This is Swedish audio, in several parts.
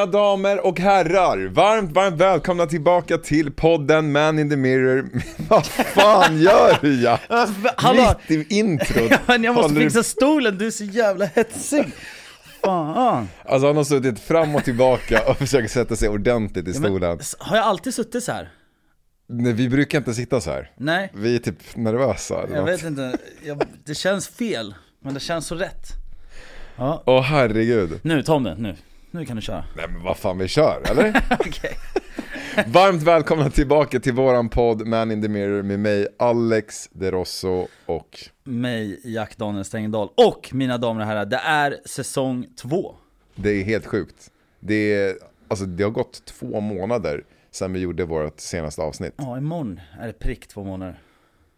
Mina damer och herrar, varmt, varmt välkomna tillbaka till podden Man in the Mirror. Vad fan gör du ja? Hallå? Mitt i introt. Jag måste håller fixa stolen, du är så jävla hetsig. Fan. Alltså han har suttit fram och tillbaka och försöker sätta sig ordentligt i Ja, stolen. s- har jag alltid suttit så här? Nej, vi brukar inte sitta så här. Nej, Vi är typ nervösa jag något. vet inte. Jag, det känns fel, men det känns så rätt. Ja, Åh herregud. nu Tom det, nu. Nu kan du köra. Nej men vad fan vi kör, eller? Okej. Varmt välkomna tillbaka till våran podd Man in the Mirror med mig Alex De Rosso och Mig, Jack Daniel Stengendal. Och mina damer och herrar, det är säsong två. det är helt sjukt. Det, är, alltså, det har gått två månader sedan vi gjorde vårt senaste avsnitt. Ja, imorgon är det prick två månader.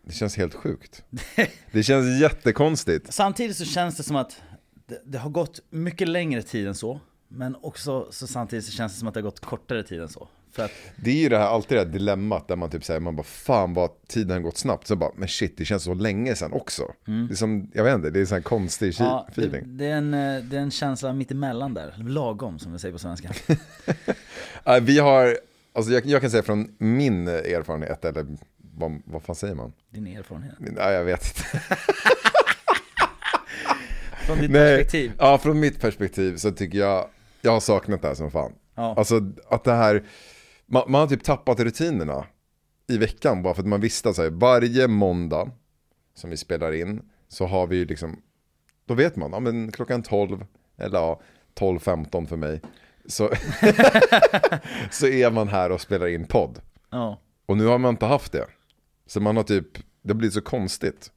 Det känns helt sjukt. Det känns jättekonstigt. Samtidigt så känns det som att det, det har gått mycket längre tid än så. Men också så samtidigt så känns det som att det har gått kortare tid än så. För att Det är ju det här, alltid det här dilemmat där man typ säger, man bara fan vad tiden har gått snabbt. Så bara, men shit det känns så länge sedan också. Det är som, jag vet inte, det är en sån här konstig Mm. Ja, det, feeling. det, är en, eh, det är en känsla mitt emellan där, lagom som vi säger på svenska. Vi har, alltså jag, jag kan säga från min erfarenhet, eller vad, vad fan säger man? Din erfarenhet. Nej jag vet inte. Från ditt Nej, perspektiv. Ja, från mitt perspektiv så tycker jag, jag har saknat det här som fan. Ja. Alltså att det här, man, man har typ tappat rutinerna i veckan bara för att man visste att varje måndag som vi spelar in så har vi ju liksom, då vet man, ja men klockan 12, eller ja, 12.15 för mig, så, så är man här och spelar in podd. Ja. Och nu har man inte haft det. Så man har typ, det har blivit så konstigt.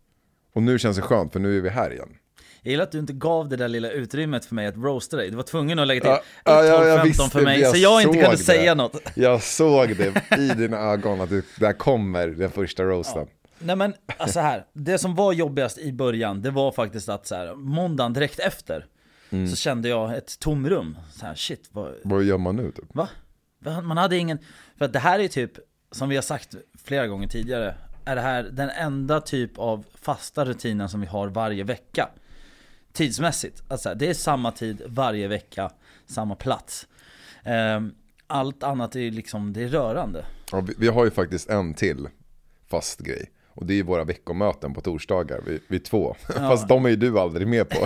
Och nu känns det skönt för nu är vi här igen. Jag gillar att du inte gav det där lilla utrymmet för mig att roasta dig. Du var tvungen att lägga till Ja, ja, ja, jag 12-15 visste för det, mig, jag så jag inte kunde det. säga något. Jag såg det i dina ögon att du, där kommer den första roasten. Nej men, alltså här, det som var jobbigast i början, det var faktiskt att så här, måndagen direkt efter, Mm. så kände jag ett tomrum. Så här, shit, vad, Vad gör man nu typ? Va? Man hade ingen, för att det här är typ, som vi har sagt flera gånger tidigare, är det här den enda typ av fasta rutinen som vi har varje vecka. Tidsmässigt, alltså det är samma tid varje vecka, samma plats. Ehm, Allt annat är ju liksom, det är rörande. Ja, vi, vi har ju faktiskt en till fast grej. Och det är ju våra veckomöten på torsdagar, vi, vi två. Fast de är ju du aldrig med på.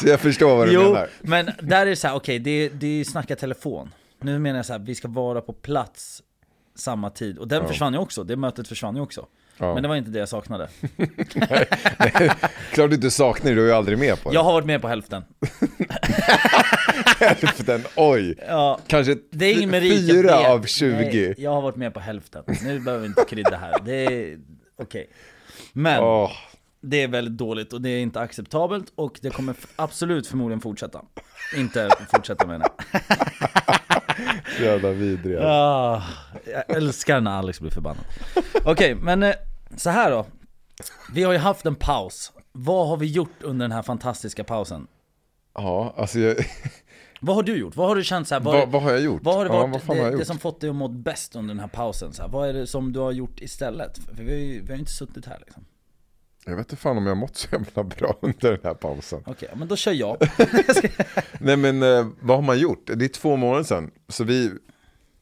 så jag förstår vad du Jo, menar. men där är det så här, okej, det, det är snacka telefon. Nu menar jag så här, vi ska vara på plats samma tid. Och den försvann ju också, det mötet försvann ju också. Ja. Men det var inte det jag saknade. Klart du inte saknar det, du är ju aldrig med på det. Jag har varit med på hälften. Hälften, oj. Ja, Kanske det är ingen merit. fyra av 20. Nej, jag har varit med på hälften. Nu behöver vi inte krydda här. Det är okej. Men Åh, det är väldigt dåligt och det är inte acceptabelt och det kommer absolut förmodligen fortsätta. Inte fortsätta menar jag. Så jävla vidriga. Ah, jag älskar när Alex blir förbannad. Okej, men eh, så här då. Vi har ju haft en paus. Vad har vi gjort under den här fantastiska pausen? Ja, alltså jag, Vad har du gjort? Vad har du känt så här, vad, vad, vad har jag gjort? vad har det ja, varit vad fan det, har det som fått dig att må bäst under den här pausen? Så här, vad är det som du har gjort istället? För vi har ju, vi har ju inte suttit här liksom. Jag vet inte fan om jag mått så jävla bra under den här pausen. Okej, ja, men då kör jag. Nej men eh, vad har man gjort? Det är två månader sedan. Så vi,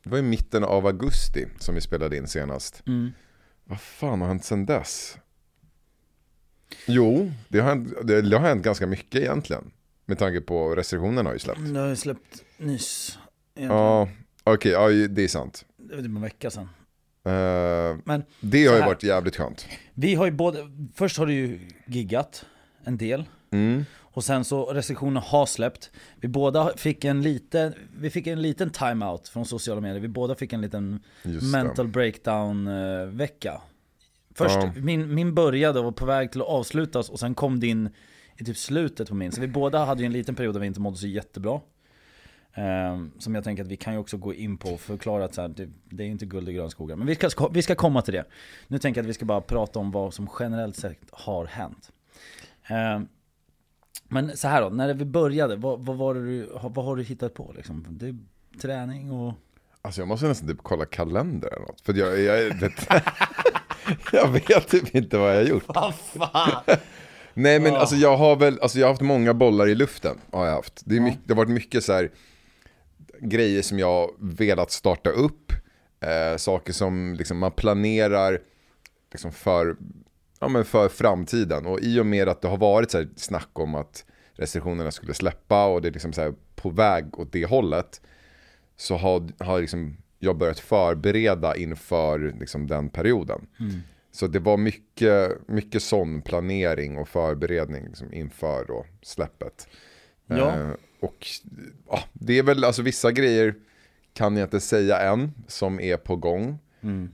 det var i mitten av augusti som vi spelade in senast. Mm. Vad fan har hänt sedan dess? Jo, det har, hänt, det, har hänt ganska mycket egentligen. Med tanke på restriktionerna har ju släppt. Det har ju släppt nyss. Egentligen. Ja, okej, ja, det är sant. Det var typ en vecka sedan. Eh, Men det har ju varit jävligt skönt. vi har ju både, först har du ju giggat en del. Mm. Och sen så restriktionerna har släppt. Vi båda fick en liten, vi fick en liten timeout från sociala medier. Vi båda fick en liten Just det. mental breakdown eh, vecka. Först, Ja. min, min började och var på väg till att avslutas och sen kom din i typ slutet på min. Så vi båda hade ju en liten period där vi inte mådde så jättebra. Ehm, som jag tänker att vi kan ju också gå in på och förklara att så här, det, det är inte guld och grön skogar. Men vi ska, vi ska komma till det. Nu tänker jag att vi ska bara prata om vad som generellt sett har hänt. Ehm, men så här då, när vi började, vad, vad, var det du, vad har du hittat på liksom? Det är träning och... Alltså jag måste nästan typ kolla kalender eller något. För jag, jag, vet, jag vet typ inte vad jag har gjort. Vad fan! Nej men alltså jag har väl, alltså jag har haft många bollar i luften. Har jag haft. Det, är mycket, det har varit mycket så här. Grejer som jag velat starta upp. Eh, saker som liksom, man planerar liksom, för, ja, men för framtiden. Och i och med att det har varit så här snack om att restriktionerna skulle släppa och det är liksom så här på väg åt det hållet. Så har, har liksom jag börjat förbereda inför liksom, den perioden. Så det var mycket, mycket sån planering och förberedning liksom, inför då, släppet. Ja. Eh, och ja, det är väl, alltså vissa grejer kan jag inte säga än som är på gång.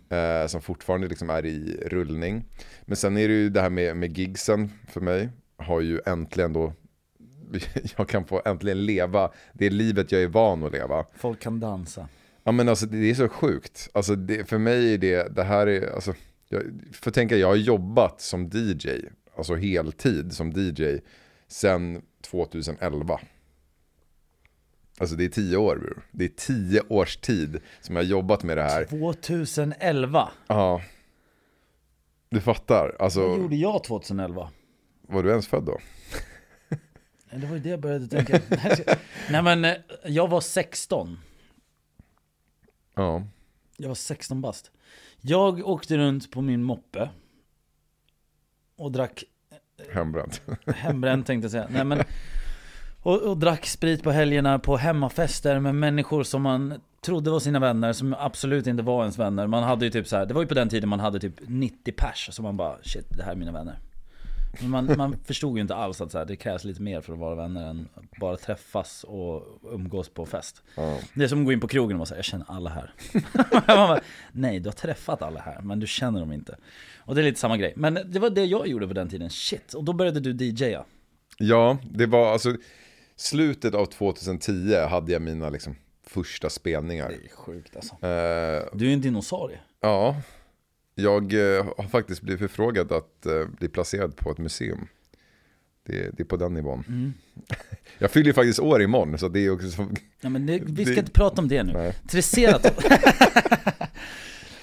Eh, som fortfarande liksom är i rullning. Men sen är det ju det här med, med gigsen för mig. Har ju äntligen då, jag kan få äntligen leva det livet jag är van att leva. Folk kan dansa. Ja men alltså det är så sjukt. Alltså det, för mig är det, det här är, alltså, jag får tänka jag har jobbat som DJ, alltså heltid som DJ, sen 2011. Alltså det är tio år bror. Det är tio års tid som jag har jobbat med det här. 2011. Ja. Du fattar, Vad alltså gjorde jag 2011? var du ens född då? Det var ju det jag började tänka. Nej men, eh, jag var 16. Ja. Jag var 16 bast. Jag åkte runt på min moppe. Och drack Hembränt. hembränt tänkte jag säga. Nej, men, och, och drack sprit på helgerna på hemmafester med människor som man trodde var sina vänner, som absolut inte var ens vänner. Man hade ju typ så här, det var ju på den tiden man hade typ 90 pers, så man bara shit, det här är mina vänner. Men man, man förstod ju inte alls att så här, det krävs lite mer för att vara vänner än att bara träffas och umgås på fest. Ja. Det är som att gå in på krogen och vara så här, jag känner alla här. Bara, Nej, du har träffat alla här, men du känner dem inte. Och det är lite samma grej. Men det var det jag gjorde på den tiden, shit. Och då började du DJa. Ja, det var alltså slutet av 2010 hade jag mina liksom första spelningar. är sjukt alltså. Eh, Du är en dinosaurie. Ja, jag eh, har faktiskt blivit förfrågad att eh, bli placerad på ett museum. Det, det är på den nivån. Mm. Jag fyller ju faktiskt år imorgon, så det är också... Så, Ja, men det, vi ska Det- inte prata om det nu. nej. Triceratops.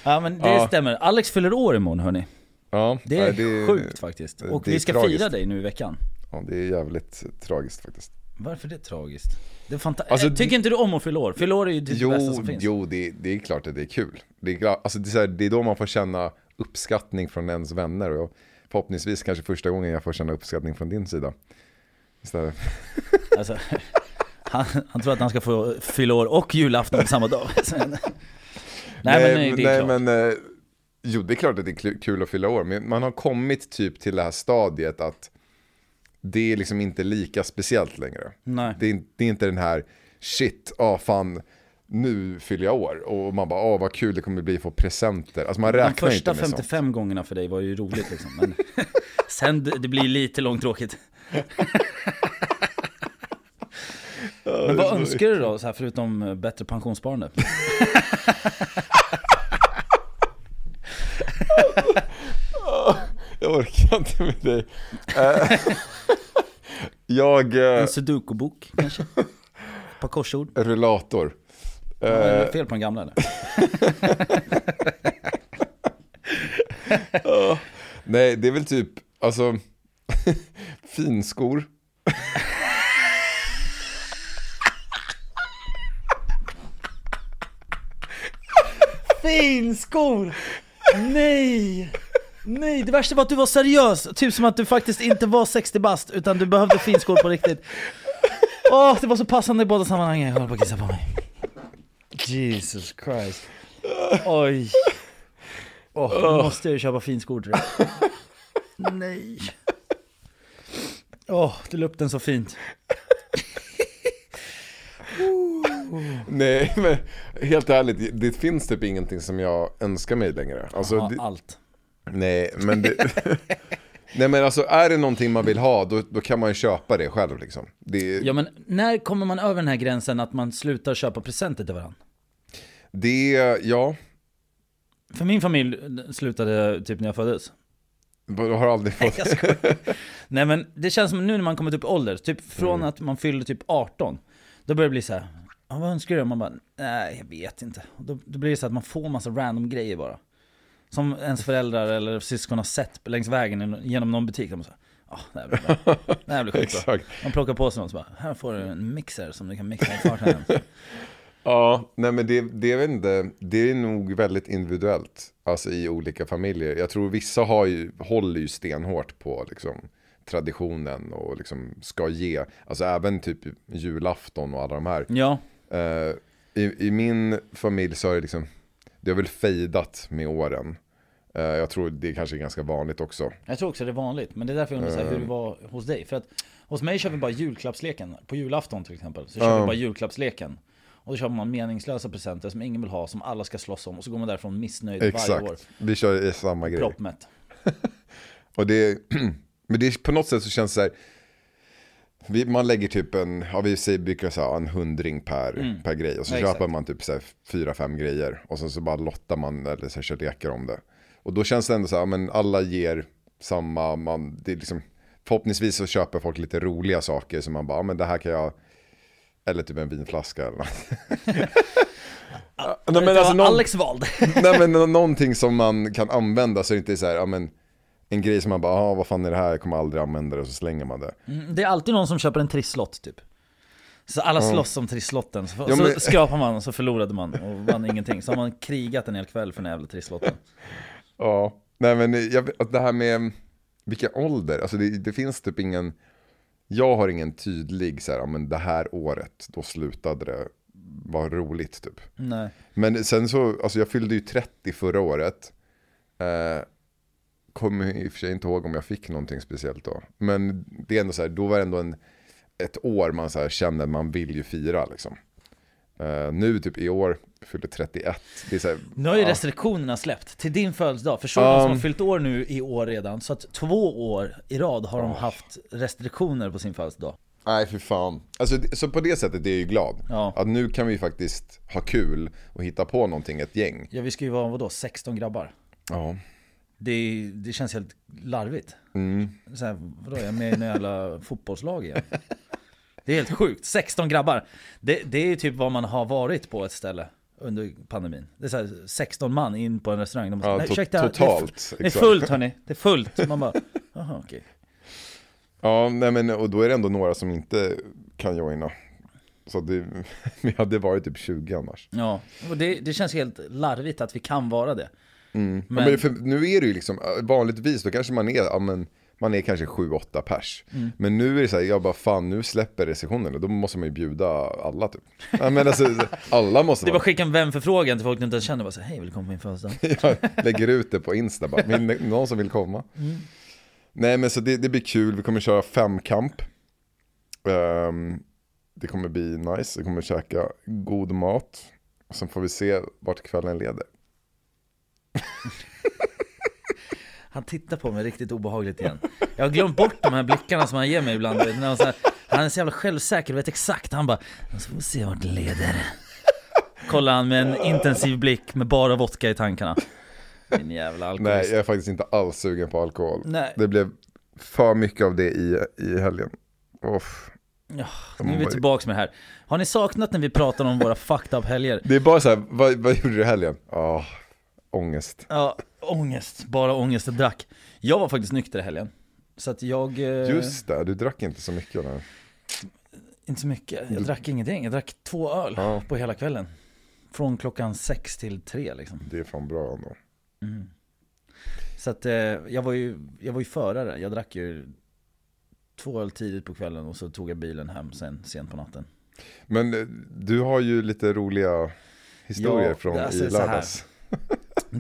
ja men det Ja. stämmer. Alex fyller år imorgon hörni. Ja, Det är nej, sjukt faktiskt. det Och är vi ska tragiskt. fira dig nu i veckan. Ja, det är jävligt tragiskt faktiskt. Varför det är tragiskt? Det är fanta- Alltså, Eh, Tycker inte du om att fylla år? Fylla år är ju det Jo, bästa som finns. jo det, det är klart att det är kul. Det är, alltså det, är så här, det är då man får känna uppskattning från ens vänner. Och förhoppningsvis kanske första gången jag får känna uppskattning från din sida. Istället. Alltså, han, han tror att han ska få fylla år och julafton på samma dag. Så- nej, men nej, det är nej, klart. men, eh, jo, det är klart att det är kul- att fylla år, men man har kommit typ till det här stadiet att det är liksom inte lika speciellt längre. Nej. Det är, det är inte den här shit, ah fan, nu fyller jag år. Och man bara, ah vad kul det kommer bli att få presenter. Alltså man De räknar första inte med 55 gångerna för dig var ju roligt liksom. Men sen det, det blir lite långtråkigt. Men vad önskar du då, så här, förutom eh, bättre pensionssparande? Jag orkar inte med dig. Eh, jag, eh, En sudoku-bok kanske? Ett par korsord? rullator. Ja, fel på den gamla eller? nej, det är väl typ, alltså, finskor. Finskor! Nej! Nej, det värsta var att du var seriös. Typ som att du faktiskt inte var 60 bast, utan du behövde finskor på riktigt. Åh, det var så passande i båda sammanhangen. Jag håller på att kissa på mig. Jesus Christ. Oj. Åh, nu måste jag ju köpa finskor till dig. Nej. Åh, du la upp den så fint. Nej, men helt ärligt, det finns typ ingenting som jag önskar mig längre. Alltså, Ja, det, allt. nej, men det, nej, men alltså är det någonting man vill ha, då, då kan man ju köpa det själv liksom. Det, Ja men när kommer man över den här gränsen att man slutar köpa presenter till varandra? det, ja, För min familj slutade typ när jag föddes. du har aldrig fått... Jag skojar. Nej men det känns som nu när man kommer upp i ålder, typ från att man fyller typ 18. Då börjar det bli så här. Ja, vad önskar du? Och Man bara, nej jag vet inte. Och Då, då blir det så att man får massa random grejer bara. Som ens föräldrar eller syskon har sett längs vägen genom någon butik. De säger, ja det här blir bra. Det här blir skitbra. Man plockar på sig något så bara, här får du en mixer som du kan mixa i farten. Ja, nej men det, det, är väl inte, det är nog väldigt individuellt. Alltså i olika familjer. Jag tror vissa har ju, håller ju stenhårt på liksom, traditionen och liksom ska ge. Alltså även typ julafton och alla de här. Ja, Eh, i, I min familj så har det liksom, det har väl fejdat med åren. Eh, jag tror det kanske är ganska vanligt också. jag tror också det är vanligt. Men det är därför jag undrar här, hur det var hos dig. För att hos mig kör vi bara julklappsleken. På julafton till exempel, så kör vi bara julklappsleken. Och då köper man meningslösa presenter som ingen vill ha, som alla ska slåss om. Och så går man därifrån missnöjd varje år. Exakt, vi kör i samma grej. Proppmätt. Och det, men det är på något sätt så känns det så här. Vi, man lägger typ en, ja vi säger, brukar säga en hundring per, per grej. Och så Ja, köper exakt. man typ så här fyra, fem grejer. Och sen så bara lottar man eller så här, kör lekar om det. Och då känns det ändå så här, men alla ger samma, man, det är liksom, förhoppningsvis så köper folk lite roliga saker. Så man bara, men det här kan jag, eller typ en vinflaska eller något. Ja, nej, men det alltså någon, Alex valde. nej men nå- någonting som man kan använda så är det inte så här, ja men en grej som man bara, ah, vad fan är det här, jag kommer aldrig använda det och så slänger man det. Mm, Det är alltid någon som köper en trisslott typ. Så alla slåss om trisslotten, så, Ja, så men- skrapar man och så förlorade man och vann ingenting. Så har man krigat en hel kväll för den jävla trisslotten. Ja, nej men jag, det här med vilken ålder, alltså det, det finns typ ingen, jag har ingen tydlig så här, men det här året, då slutade det vara roligt typ. Nej. Men sen så, alltså jag fyllde ju 30 förra året. Eh, kommer i och för sig inte ihåg om jag fick någonting speciellt då. Men det är ändå så här, då var det ändå en, ett år man så här kände att man vill ju fira liksom. Eh, nu typ i år, fyllde 31. Det är så här, Nu har ju ja, restriktionerna släppt till din födelsedag. Förstår du Ja. de som har fyllt år nu i år redan? Så att två år i rad har de haft restriktioner på sin födelsedag. Nej för fan. Alltså, så på det sättet är jag ju glad. Ja. Att nu kan vi faktiskt ha kul och hitta på någonting, ett gäng. Ja vi ska ju vara, vadå, 16 grabbar? Ja. Det, det känns helt larvigt. Mm. Så här, vadå, jag är med i en jävla fotbollslag igen. Det är helt sjukt, 16 grabbar. Det, det är ju typ vad man har varit på ett ställe under pandemin. Det är så här, 16 man in på en restaurang. De bara, Ja, "Nej, to- ursäkta, det är totalt, Det är fullt hörni, det är fullt. Man bara, jaha okej. Ja, nej men och då är det ändå några som inte kan joina. Så det, vi hade varit typ 20 annars. Ja, och det, det känns helt larvigt att vi kan vara det. Men, ja, Men- nu är det ju liksom, vanligtvis då kanske man är, ja men man är kanske 7-8 pers. Mm. Men nu är det så här, jag bara fan nu släpper restriktionerna, då måste man ju bjuda alla typ. Ja, men alltså, alla måste Det var skicka en vänförfrågan till folk du inte ens känner, bara så hej vill du komma på min födelsedag? jag lägger ut det på Insta bara, någon som vill komma? Mm. Nej men så det, det blir kul, vi kommer köra femkamp. Ehm, det kommer bli nice, vi kommer käka god mat. Sen får vi se vart kvällen leder. Han tittar på mig riktigt obehagligt igen. Jag har glömt bort de här blickarna som han ger mig ibland. När han, så här, han är så jävla självsäker och vet exakt. Han bara, så får vi se vart det leder. Kollar han med en intensiv blick med bara vodka i tankarna. Din jävla alkoholist. Nej, jag är faktiskt inte alls sugen på alkohol. Nej. Det blev för mycket av det i, i helgen. Uff. Ja, nu är vi tillbaks med det här. Har ni saknat när vi pratar om våra fucked up helger? Det är bara så här, vad, vad gjorde du i helgen? Ja, ångest. Ja, ångest. Bara ångest och drack. Jag var faktiskt nykter i helgen. Så att jag... eh, Just det, du drack inte så mycket. Där. Inte så mycket. Jag drack ingenting. Jag drack två öl Ja. på hela kvällen. Från klockan sex till tre liksom. Det är fan bra ändå. Så att eh, jag var ju, jag var ju förare. Jag drack ju två öl tidigt på kvällen och så tog jag bilen hem sen sent på natten. Men eh, du har ju lite roliga historier Ja, från alltså, i lördags.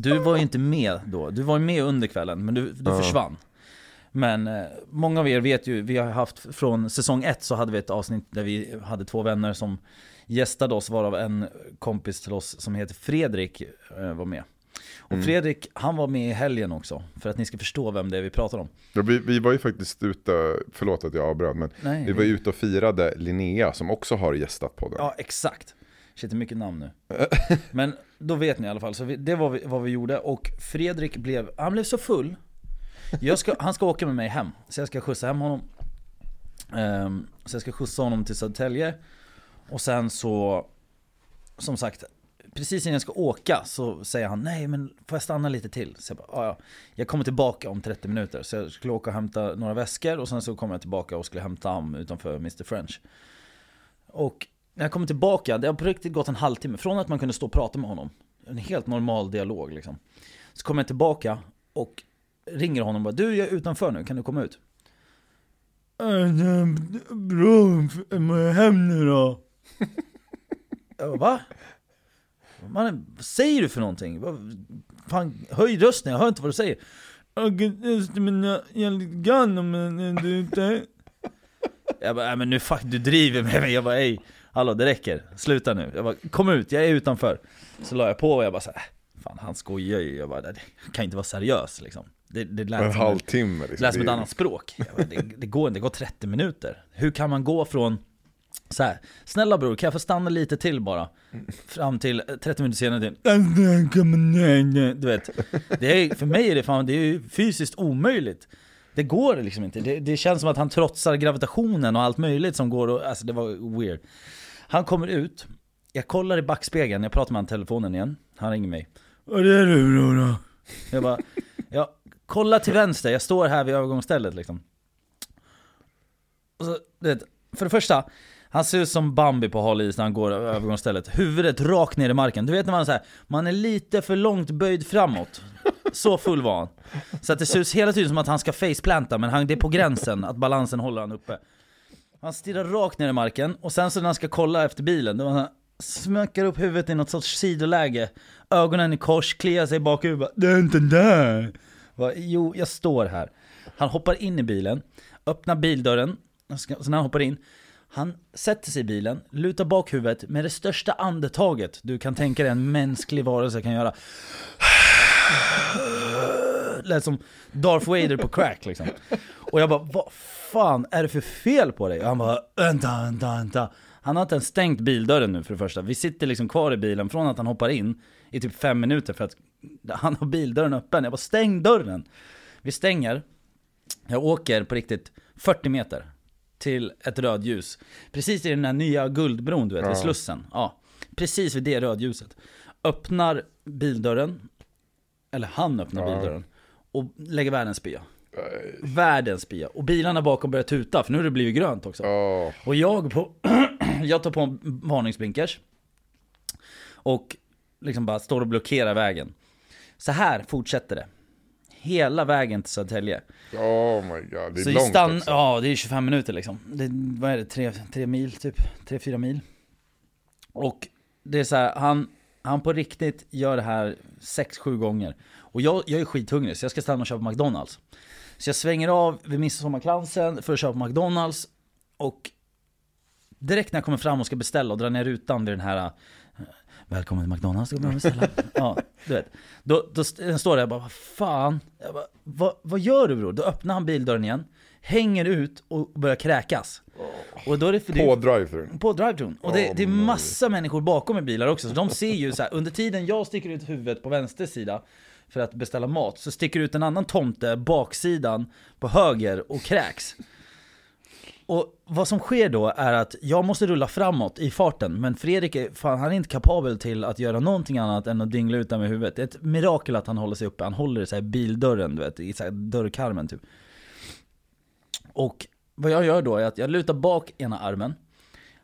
Du var ju inte med då. Du var ju med under kvällen, men du, du Ja. försvann. Men eh, många av er vet ju, vi har haft från säsong ett så hade vi ett avsnitt där vi hade två vänner som gästade oss, varav en kompis till oss som heter Fredrik eh, var med. Och Mm. Fredrik, han var med i helgen också, för att ni ska förstå vem det är vi pratar om. Ja, vi, vi var ju faktiskt ute, förlåt att jag avbröt, men Nej, vi var ju ute och firade Linnea som också har gästat podden. Ja, exakt. Shit, det är mycket namn nu. Men då vet ni i alla fall, så vi, det var vi, vad vi gjorde. Och Fredrik blev, han blev så full. Jag ska, han ska åka med mig hem, så jag ska skjutsa hem honom. um, så jag ska skjutsa honom till Södertälje. Och sen så, som sagt, precis innan jag ska åka så säger han Nej men får jag stanna lite till? Så jag bara, "Ja, ja. Jag kommer tillbaka om 30 minuter. Så jag skulle åka och hämta några väskor och sen så kommer jag tillbaka och skulle hämta ham utanför Mr French. Och när jag kommer tillbaka, det har på riktigt gått en halvtimme, från att man kunde stå och prata med honom, en helt normal dialog liksom. Så kommer jag tillbaka och ringer honom och bara Du jag är utanför nu, kan du komma ut? "Äh, Bra, må jag hem nu då? Jag bara, va? Mannen, vad säger du för någonting? Fan, höj rösten, jag hör inte vad du säger. Jag bara, nej men nu fuck, du driver med mig. Jag bara, ej, hallå det räcker, sluta nu. Jag bara, kom ut, jag är utanför. Så la jag på och jag bara så här, fan han skojar ju. Jag bara, det kan inte vara seriös liksom. Det, det lät En som halvtimme liksom. det lät som ett annat språk. Bara, Det, det går inte, det går 30 minuter. Hur kan man gå från så här, snälla bror, kan jag få stanna lite till bara? Fram till eh, 30 minuter senare till Du vet, det är, för mig är det fan, det är ju fysiskt omöjligt. Det går liksom inte. Det, det känns som att han trotsar gravitationen och allt möjligt som går och, alltså det var weird. Han kommer ut, jag kollar i backspegeln, jag pratar med i telefonen igen. Han ringer mig. Vad är det bror då? Jag bara, ja, kolla till vänster, jag står här vid övergångsstället liksom. Och så, du vet, för det första, han ser ut som Bambi på hal is när han går över övergångsstället. Huvudet rakt ner i marken. Du vet när man är så här, man är lite för långt böjd framåt. Så full var han. Så att det ser ut hela tiden som att han ska faceplanta, men han, det är på gränsen att balansen håller han uppe. Han stirrar rakt ner i marken, och sen så när han ska kolla efter bilen, då han smäcker upp huvudet i något sorts sidoläge, ögonen i kors, kliar sig i bakhuvudet, bara, det är inte där. Va, jo, jag står här. Han hoppar in i bilen, öppnar bildörren, så när han hoppar in, han sätter sig i bilen, lutar bak huvudet med det största andetaget du kan tänka dig en mänsklig varelse kan göra. Lät som Darth Vader på crack liksom. Och jag bara, vad fan är det för fel på dig? Och han bara, vänta, vänta, vänta. Han har inte ens stängt bildörren nu för det första. Vi sitter liksom kvar i bilen från att han hoppar in i typ fem minuter för att han har bildörren öppen. Jag bara, stäng dörren! Vi stänger. Jag åker på riktigt 40 meter till ett rödljus. Precis i den här nya guldbron du vet, Ja. vid Slussen. Ja, precis vid det rödljuset. Öppnar bildörren, eller han öppnar Ja. bildörren, och lägger världens spya. Världens spya. Och bilarna bakom börjar tuta, för nu har det blivit grönt också. Åh, Och jag på, jag tar på en varningsblinkers och liksom bara står och blockerar vägen. Så här fortsätter det. Hela vägen till Södertälje. oh my god, det är Så långt stann, också. ja det är 25 minuter liksom. Det, vad är det, tre, tre mil typ? Tre, fyra mil. Och det är så här, han, han på riktigt gör det här sex, sju gånger. Och jag, jag är skithungrig så jag ska stanna och köpa McDonalds. Så jag svänger av vid midsommarkransen för att köpa McDonalds. Och direkt när jag kommer fram och ska beställa och drar ner rutan vid den här eh, Välkommen till McDonalds, du beställa? ja, du vet. Då, då st- står det jag bara, vad fan? Jag bara, vad, vad gör du bror? Då öppnar han bildörren igen, hänger ut och börjar kräkas. Och då är det för På drive-thru. på drive-thrun. Och det, Åh, det är nej. massa människor bakom i bilar också, så de ser ju så här, under tiden jag sticker ut huvudet på vänster sida för att beställa mat, så sticker ut en annan tomte baksidan på höger och kräks. Och vad som sker då är att jag måste rulla framåt i farten, men Fredrik är, fan, han är inte kapabel till att göra någonting annat än att dingla ut där med huvudet. Det är ett mirakel att han håller sig uppe, han håller i så här bildörren, du vet, i så här dörrkarmen typ. Och vad jag gör då är att jag lutar bak ena armen,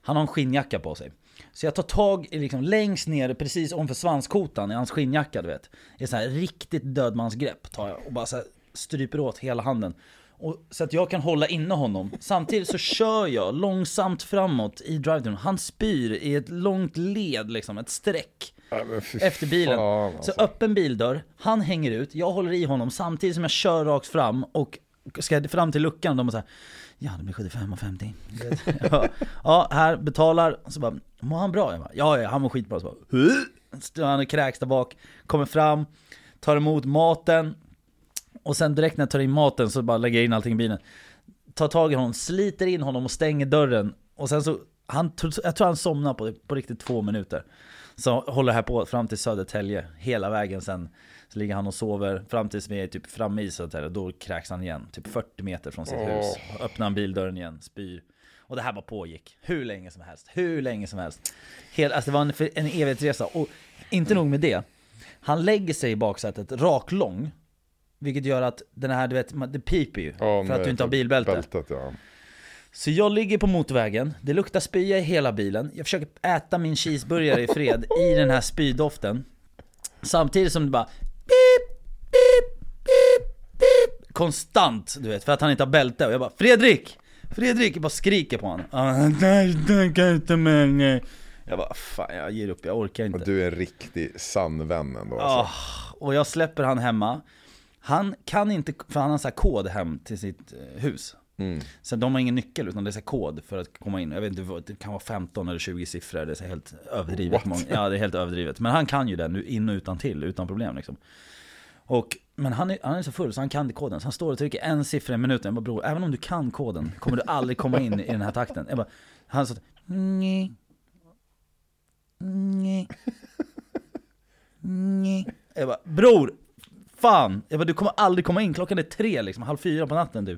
han har en skinnjacka på sig. Så jag tar tag i liksom längst ner, precis ovanför svanskotan i hans skinnjacka du vet. I så här riktigt dödmansgrepp tar jag och bara så här stryper åt hela handen. Och, så att jag kan hålla inne honom. Samtidigt så kör jag långsamt framåt i drive Han spyr i ett långt led liksom, ett streck efter bilen. fan, Så alltså. öppen bildörr, han hänger ut, jag håller i honom samtidigt som jag kör rakt fram och ska jag fram till luckan. och De är såhär, ja det blir 75,50. Du vet. ja, ja, här, betalar. Så bara, mår han bra? Jag bara, ja, ja, han mår skitbra. Så bara, Står han och kräks där bak, kommer fram, tar emot maten. Och sen direkt när jag tar in maten så bara lägger jag in allting i bilen. Tar tag i honom, sliter in honom och stänger dörren. Och sen så, han, jag tror han somnar på, på riktigt två minuter. Så håller här på fram till Södertälje, hela vägen sen. Så ligger han och sover fram tills vi är typ framme i Södertälje, då kräks han igen. Typ 40 meter från sitt Åh. hus. Öppnar han bildörren igen, spyr. Och det här bara pågick, hur länge som helst, hur länge som helst. Hel, alltså det var en, en evighetsresa. Och inte nog med det, han lägger sig i baksätet raklång. Vilket gör att den här, du vet, det piper ju. Ja, för att du inte har bilbälte. Bältet ja. Så jag ligger på motorvägen, det luktar spya i hela bilen, jag försöker äta min cheeseburgare i fred i den här spydoften Samtidigt som det bara beep, beep, beep, beep, Konstant, du vet, för att han inte har bälte och jag bara Fredrik! Fredrik! Jag bara skriker på honom Ah, Nej, det kan inte men nej." Jag bara fan jag ger upp, jag orkar inte Och du är en riktig sann vän ändå alltså. och jag släpper han hemma Han kan inte, för han har så kod hem till sitt eh, hus Mm. Så de har ingen nyckel utan det är så kod för att komma in. Jag vet inte, det kan vara 15 eller 20 siffror. Det är så helt överdrivet många. Ja det är helt överdrivet. Men han kan ju det nu in och utan till utan problem liksom. Och, men han är, han är så full så han kan inte koden, så han står och trycker en siffra i minuten. Jag bara bror, även om du kan koden kommer du aldrig komma in i den här takten. Jag bara, han sa nej, nej, nej Jag bara, bror! Fan! Jag bara, du kommer aldrig komma in, klockan är tre liksom, halv fyra på natten du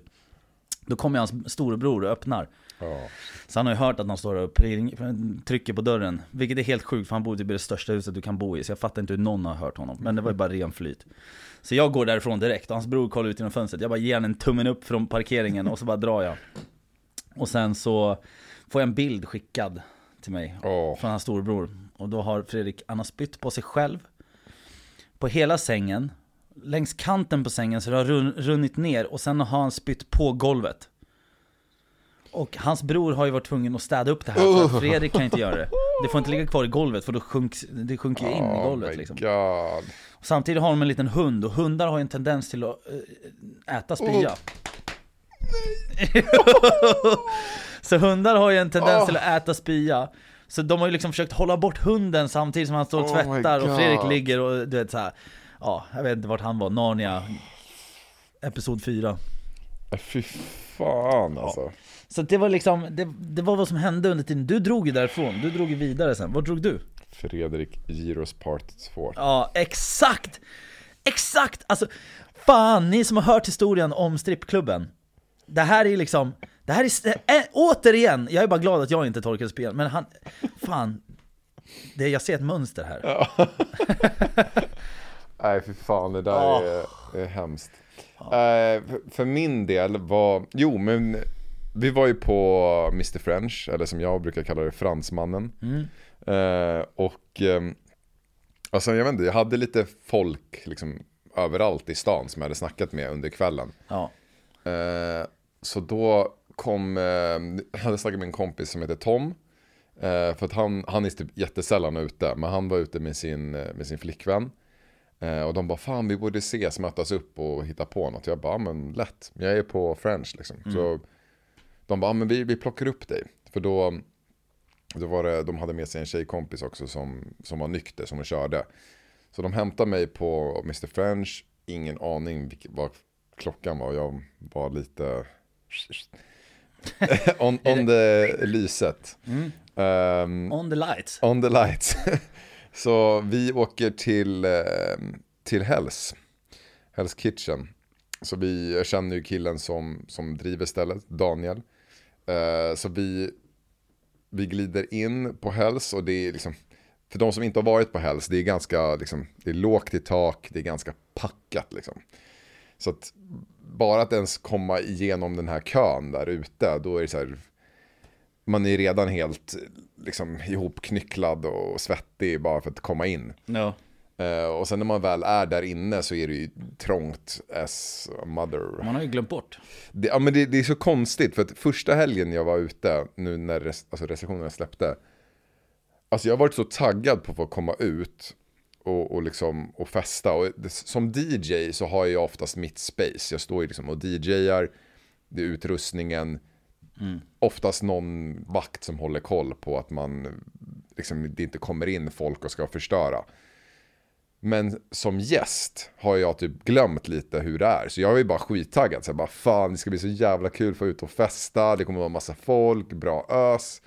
Då kommer hans storebror och öppnar. Ja. Så han har ju hört att han står och trycker på dörren. Vilket är helt sjukt för han bor typ i det största huset du kan bo i. Så jag fattar inte hur någon har hört honom. Men det var ju bara ren flyt. Så jag går därifrån direkt och hans bror kollar ut genom fönstret. Jag bara ger han en tummen upp från parkeringen och så bara drar jag. Och sen så får jag en bild skickad till mig Åh. Från hans storebror. Och då har Fredrik, han har spytt på sig själv På hela sängen Längs kanten på sängen så det har run, runnit ner och sen har han spytt på golvet. Och hans bror har ju varit tvungen att städa upp det här för att Fredrik kan inte göra det. Det får inte ligga kvar i golvet för då sjunks, det sjunker ju in i Oh golvet my liksom. God. och Samtidigt har de en liten hund och hundar har ju en tendens till att äh, äta spya. Så hundar har ju en tendens Oh. till att äta spya. Så de har ju liksom försökt hålla bort hunden samtidigt som han står och Oh tvättar och Fredrik ligger och du vet så här. Ja, jag vet inte vart han var, Narnia Episod 4 Äh, Fy fan alltså. Så det var liksom, det, det var vad som hände under tiden Du drog ju därifrån, du drog ju vidare sen, vart drog du? Fredrik Giros part 2. Ja, exakt! Exakt! Alltså, fan, ni som har hört historien om strippklubben Det här är liksom, det här är, äh, återigen, jag är bara glad att jag inte torkade spel, men han, fan det, Jag ser ett mönster här Nej för fan det där Ah. är, är hemskt. Eh, för, för min del var, jo men vi var ju på Mr French, eller som jag brukar kalla det, fransmannen. Eh, och ehm, alltså jag vet inte, jag hade lite folk liksom överallt i stan som jag hade snackat med under kvällen. Ja, Eh, så då kom, eh, jag hade snackat med en kompis som heter Tom. För att han, han är typ jättesällan ute, men han var ute med sin, med sin flickvän. Eh, och de bara, fan vi borde ses, mötas upp och hitta på något. Jag bara, men lätt, jag är på French liksom. Så de bara, men vi, vi plockar upp dig. För då, då var det, de hade med sig en tjejkompis också som, som var nykter, som körde. Så de hämtade mig på Mr French, ingen aning vilk, vad klockan var. Jag var lite on, on the lyset. Ehm, on the lights on the lights. Så vi åker till, ehm, till Hells, Hells Kitchen. Så vi jag känner ju killen som, som driver stället, Daniel. Eh, så vi, vi glider in på Hells och det är liksom, för de som inte har varit på Hells, det är ganska, liksom, det är lågt i tak, det är ganska packat liksom. Så att bara att ens komma igenom den här kön där ute, då är det så här, man är redan helt liksom, ihopknycklad och svettig bara för att komma in. Ja, Eh, och sen när man väl är där inne så är det ju trångt as mother. man har ju glömt bort Det, ja, men det, det är så konstigt för att första helgen jag var ute, nu när res, alltså restriktionerna släppte. Alltså jag har varit så taggad på att få komma ut och, och, liksom, och festa. Och det, som DJ så har jag oftast mitt space. Jag står ju liksom och DJar, det är utrustningen. Oftast någon vakt som håller koll på att man liksom, det inte kommer in folk och ska förstöra. Men som gäst har jag typ glömt lite hur det är. Så jag är ju bara skittaggad. Så jag bara fan det ska bli så jävla kul för att ut och festa. Det kommer vara massa folk, bra ös.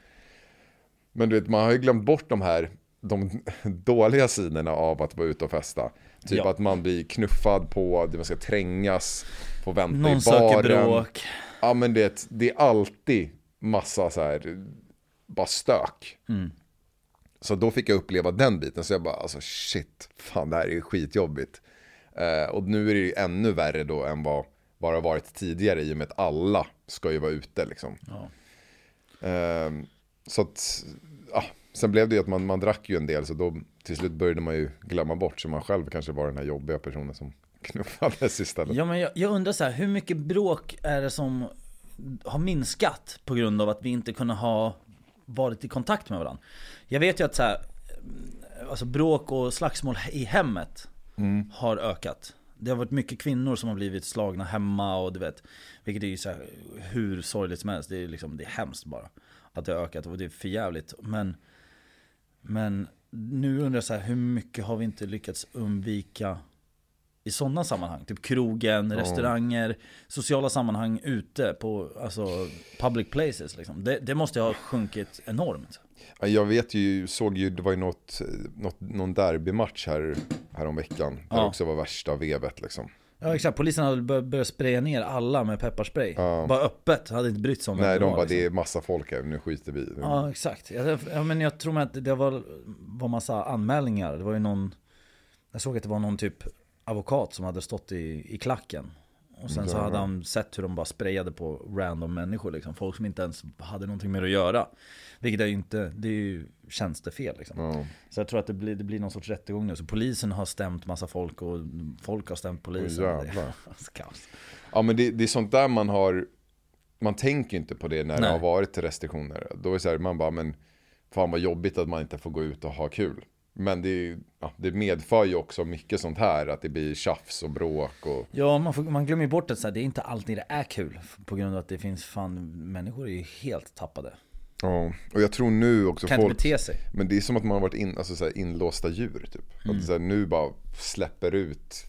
Men du vet man har ju glömt bort de här de dåliga sidorna av att vara ute och festa. Typ Ja. att man blir knuffad på, man ska trängas, få vänta Någon i söker baren. bråk Ja men det, det är alltid massa så här, bara stök. Så då fick jag uppleva den biten, så jag bara alltså shit, fan det här är skitjobbigt. Eh, och nu är det ju ännu värre då än vad, bara varit tidigare i och med att alla ska ju vara ute liksom. Ja. Ehm, så att, ja, sen blev det ju att man, man drack ju en del så då till slut började man ju glömma bort så man själv kanske var den här jobbiga personen som knuffades istället. Ja men jag, jag undrar så här, hur mycket bråk är det som har minskat på grund av att vi inte kunde ha varit i kontakt med varandra? Jag vet ju att så här, alltså bråk och slagsmål i hemmet har ökat. Det har varit mycket kvinnor som har blivit slagna hemma och du vet Vilket är ju så här, hur sorgligt som helst, det är liksom, det är hemskt bara Att det har ökat och det är för jävligt. men Men nu undrar jag så här, hur mycket har vi inte lyckats undvika i sådana sammanhang? Typ krogen, restauranger, sociala sammanhang ute på alltså, public places liksom. det, det måste ha sjunkit enormt. Ja, Jag vet ju, såg ju, det var ju något, något, någon derbymatch här, här om veckan. Där Ja. också var värsta vevet liksom. Ja exakt, polisen hade bör- börjat spraya ner alla med pepparspray. Bara öppet, hade inte brytt sig om vem Nej, de bara, liksom. det är massa folk här, nu skiter vi det. Ja exakt. Ja, ja, men jag tror att det var, var massa anmälningar. Det var ju någon, jag såg att det var någon typ advokat som hade stått i, i klacken. Och sen så hade han sett hur de bara sprayade på random människor liksom. Folk som inte ens hade någonting med det att göra. Vilket är ju inte, det är ju tjänstefel liksom. Ja. Så jag tror att det blir, det blir någon sorts rättegång nu. Så polisen har stämt massa folk och folk har stämt polisen. Åh, jävlar. Det är kaos. Ja men det, det är sånt där man har Man tänker inte på det när det Nej. har varit restriktioner Då är det så här, man bara men Fan vad jobbigt att man inte får gå ut och ha kul Men det, ja, det medför ju också mycket sånt här Att det blir tjafs och bråk och Ja, man, får, man glömmer ju bort att så här, det är inte alltid det är kul. På grund av att det finns fan, människor är ju helt tappade. Ja, och jag tror nu också Kan inte folk bete sig. Men det är som att man har varit in, alltså så här, inlåsta djur typ Mm. Att så här, nu bara släpper ut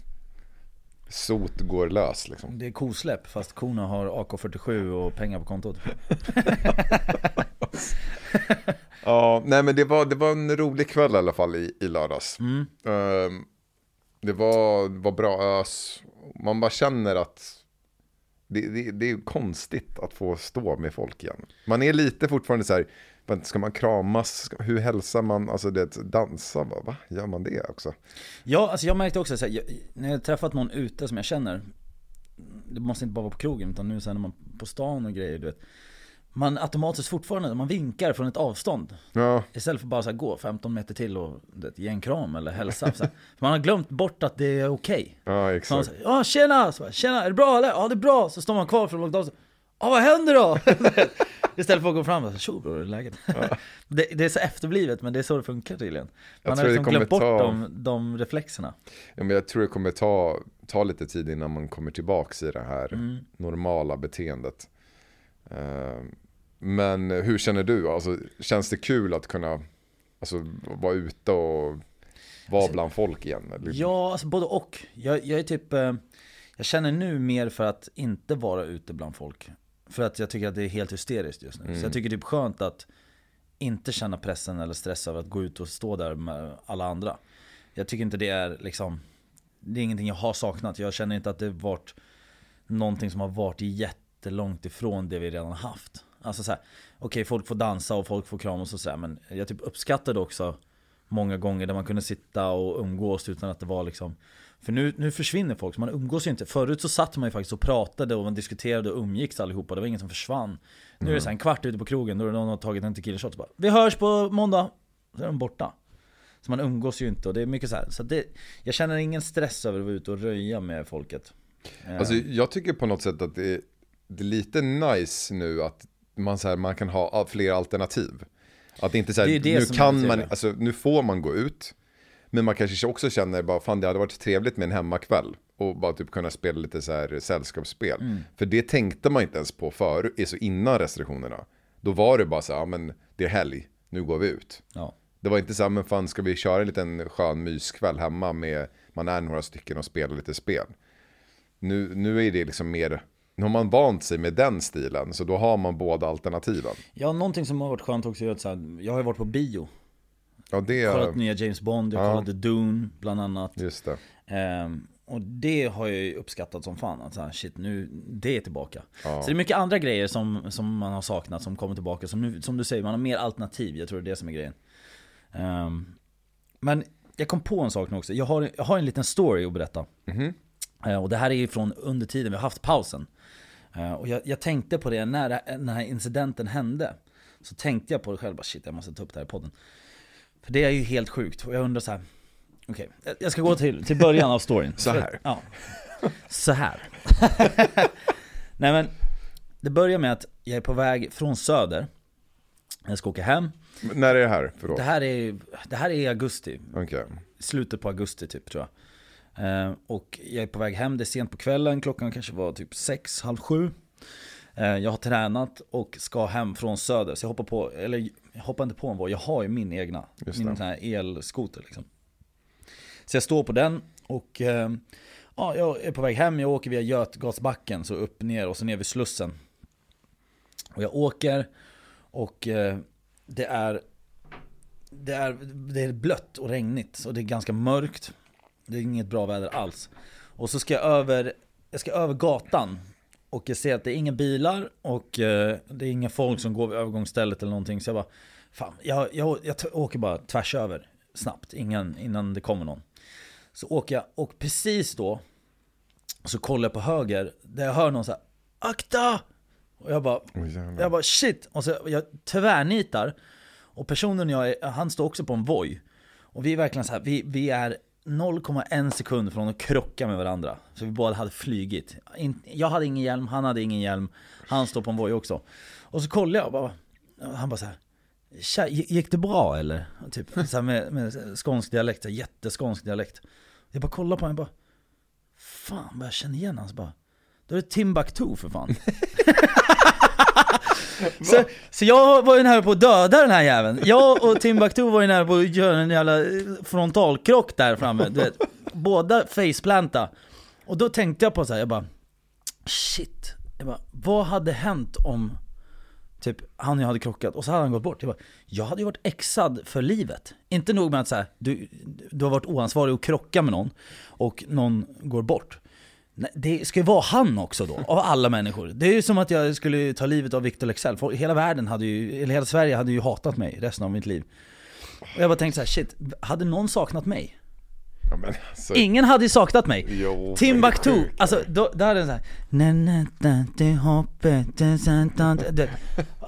Sot går lös liksom Det är kosläpp fast korna har AK47 och pengar på kontot. Ja, nej men det var, det var en rolig kväll i alla fall i, i lördags. Mm. Ehm, det var, var bra ös. Man bara känner att det, det, det är konstigt att få stå med folk igen. Man är lite fortfarande så här, ska man kramas? Hur hälsar man? Alltså det, dansa, va? va? Gör man det också? Ja, alltså jag märkte också så här, jag, när jag träffat någon ute som jag känner. Det måste inte bara vara på krogen utan nu sen när man på stan och grejer, du vet. Man automatiskt fortfarande, man vinkar från ett avstånd. Ja, Istället för bara så här, gå 15 meter till och du vet, ge en kram eller hälsa. Så här. Man har glömt bort att det är okej. ja Så man exakt. säger, ja tjena! Så bara, tjena, är det bra eller? Ja det är bra! Så står man kvar från långt avstånd. Ja vad händer då? Istället för att gå fram och tjo bror, hur är läget? det, det är så efterblivet men det är så det funkar tydligen. Man har det liksom glömt bort ta- de, de reflexerna. Ja, men jag tror det kommer ta, ta lite tid innan man kommer tillbaks i det här Mm. normala beteendet. Ehm, men hur känner du? Alltså, känns det kul att kunna alltså, vara ute och vara bland folk igen? Eller? Ja, alltså både och. Jag, jag är typ, eh, jag känner nu mer för att inte vara ute bland folk. För att jag tycker att det är helt hysteriskt just nu. Så jag tycker det är skönt att inte känna pressen eller stress över att gå ut och stå där med alla andra. Jag tycker inte det är liksom, det är ingenting jag har saknat. Jag känner inte att det varit någonting som har varit jättelångt ifrån det vi redan haft. Alltså såhär, okej folk får dansa och folk får kramas och sådär men jag typ uppskattade också många gånger där man kunde sitta och umgås utan att det var liksom För nu, nu försvinner folk, så man umgås ju inte. Förut så satt man ju faktiskt och pratade och man diskuterade och umgicks allihopa, det var ingen som försvann. Nu är det så här en kvart ute på krogen, då är det någon som har tagit en tequila shot och bara Vi hörs på måndag! Så är de borta. Så man umgås ju inte och det är mycket så här. Så det, jag känner ingen stress över att vara ute och röja med folket. Eh, Alltså, jag tycker på något sätt att det är, det är lite nice nu att man, så här, man kan ha fler alternativ. Att det inte så här, Det det nu kan man, alltså nu får man gå ut. Men man kanske också känner bara, fan det hade varit trevligt med en hemmakväll. Och bara typ kunna spela lite så här sällskapsspel. Mm. För det tänkte man inte ens på förr, alltså innan restriktionerna. Då var det bara så här, men det är helg, nu går vi ut. ja. Det var inte så här, men fan ska vi köra en liten skön myskväll hemma med, man är några stycken och spelar lite spel. Nu, nu är det liksom mer, nu har man vant sig med den stilen, så då har man båda alternativen. ja, någonting som har varit skönt också är att så här, jag har ju varit på bio. Ja, det Kollat är, nya James Bond, jag Ja. kollade Dune bland annat. just det. Ehm, och det har jag ju uppskattat som fan. Att så här, shit, nu, det är tillbaka. Ja. Så det är mycket andra grejer som, som man har saknat som kommer tillbaka. Som, nu, som du säger, man har mer alternativ. Jag tror det är det som är grejen. Ehm, men jag kom på en sak nu också. Jag har, jag har en liten story att berätta. Mhm. Eh, Och det här är ju från under tiden vi har haft pausen. Eh, Och jag, jag tänkte på det när den här incidenten hände. Så tänkte jag på det själv, bara shit jag måste ta upp det här i podden. För det är ju helt sjukt. Och jag undrar så här. okej, jag- jag ska gå till, till början av storyn. Så här. Ja. Så här. Nej men, det börjar med att jag är på väg från söder. Jag ska åka hem. När är det här? Förlåt. Det här är, det här är i augusti, Okej. slutet på augusti typ tror jag. Eh, och jag är på väg hem, det är sent på kvällen, klockan kanske var typ sex, halv sju. Eh, jag har tränat och ska hem från söder, så jag hoppar på, eller jag hoppar inte på en Voi, jag har ju min egna, min sån här elskoter liksom. Så jag står på den och eh, ja, jag är på väg hem, jag åker via Götgatsbacken, så upp ner och så ner vid Slussen. Och jag åker och det är det är, det är blött och regnigt och det är ganska mörkt. Det är inget bra väder alls. Och så ska jag över, jag ska över gatan. Och jag ser att det är inga bilar och eh, det är inga folk som går vid övergångsstället eller någonting. Så jag bara, fan, jag, jag, jag åker bara tvärs över snabbt ingen, innan det kommer någon. Så åker jag och precis då så kollar jag på höger där jag hör någon så här, akta! Och jag bara, jävlar. jag bara shit! Och så jag tvärnitar. Och personen jag är, han står också på en Voi. Och vi är verkligen så här, vi, vi är 0,1 sekund från att krocka med varandra. Så vi båda hade flygit. Jag hade ingen hjälm, han hade ingen hjälm. Han står på en Voi också. Och så kollar jag och bara, han bara så här. "Tja, gick det bra eller? Typ så här med, med skånsk dialekt, så här jätteskånsk dialekt. Jag bara kollar på honom och bara, fan vad jag känner igen hans bara. Då är det Timbuktu för fan. så, så jag var ju nära på att döda den här jäveln. Jag och Timbuktu var ju nära på att göra en jävla eh, frontalkrock där framme. Du vet. Båda faceplanta. Och då tänkte jag på så här, jag bara Shit. Jag bara, vad hade hänt om Typ han och jag hade krockat och så hade han gått bort. Jag, bara, jag hade ju varit exad för livet. Inte nog med att så här, du, du har varit oansvarig och krocka med någon och någon går bort. Nej, det ska ju vara han också då, av alla människor. Det är ju som att jag skulle ta livet av Victor Leksell. Folk- Hela världen hade ju, eller hela Sverige hade ju hatat mig resten av mitt liv. Och jag bara tänkte så här, shit, hade någon saknat mig? Ja, men, alltså, Ingen hade ju saknat mig. Jo, Timbuktu, alltså då, där är det såhär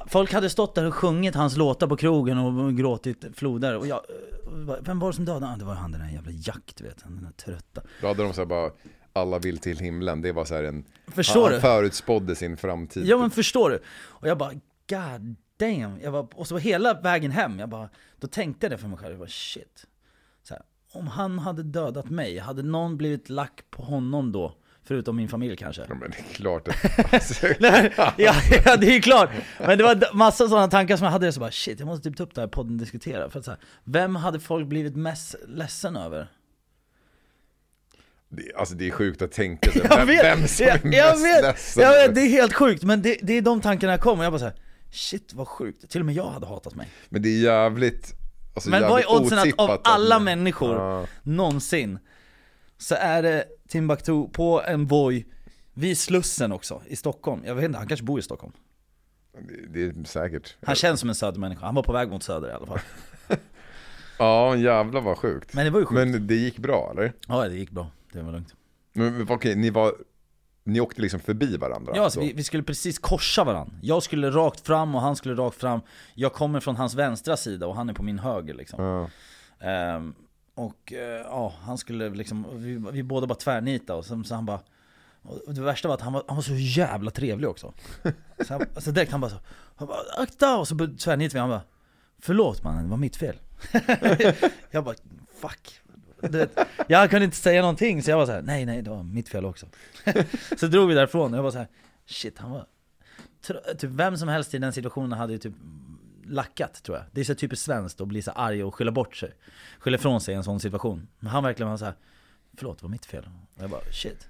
Folk hade stått där och sjungit hans låtar på krogen och gråtit floder och jag, eh, vem var det som dödade? Det var han den där jävla Jack du vet, den där trötta Då hade de så här bara, alla vill till himlen. Det var så här en, Förstår han du? förutspådde sin framtid. Ja men förstår du? Och jag bara, god damn, jag bara, och så var hela vägen hem, jag bara, då tänkte jag det för mig själv, jag bara shit så här, Om han hade dödat mig, hade någon blivit lack på honom då? Förutom min familj kanske? Ja, men det är klart att... Alltså, Nej, ja, ja, det är klart. Men det var massa sådana tankar som jag hade, så bara shit, jag måste typ ta upp det här podden och diskutera. För att så här, vem hade folk blivit mest ledsen över? Det, alltså det är sjukt att tänka sig. Jag Vem, vet, vem som jag, är jag mest vet, ledsen. jag vet, det är helt sjukt. Men det, det är de tankarna jag kommer, jag bara så här, shit vad sjukt. Till och med jag hade hatat mig. Men det är jävligt... Alltså, Men vad är jävligt oddsen att av alla att- människor Ja. någonsin så är det Timbuktu på en Voi vid Slussen också, i Stockholm. Jag vet inte, han kanske bor i Stockholm. Det, det är säkert. Han känns som en södermänniska, han var på väg mot söder i alla fall. Ja, jävlar vad sjukt. Men det var ju sjukt. Men det gick bra eller? Ja, det gick bra. Det var lugnt. Men okej, ni var... Ni åkte liksom förbi varandra? Ja, alltså, vi, vi skulle precis korsa varandra. Jag skulle rakt fram och han skulle rakt fram. Jag kommer från hans vänstra sida och han är på min höger liksom. Ja. Ehm, och eh, ja, han skulle liksom, vi, vi båda bara tvärnita och så, så han bara och det värsta var att han var, han var så jävla trevlig också. Så, han, så direkt han bara så, han bara, akta! Och så tvärnitade vi, han bara Förlåt mannen, det var mitt fel. jag bara, fuck. Du vet, jag kunde inte säga någonting så jag var så här: nej nej det var mitt fel också. så drog vi därifrån och jag var så här: shit han var Typ vem som helst i den situationen hade ju typ lackat tror jag. Det är så typiskt svenskt att bli så arg och skylla bort sig. Skylla ifrån sig i en sån situation. Men han verkligen var så här: förlåt det var mitt fel. Och jag bara shit.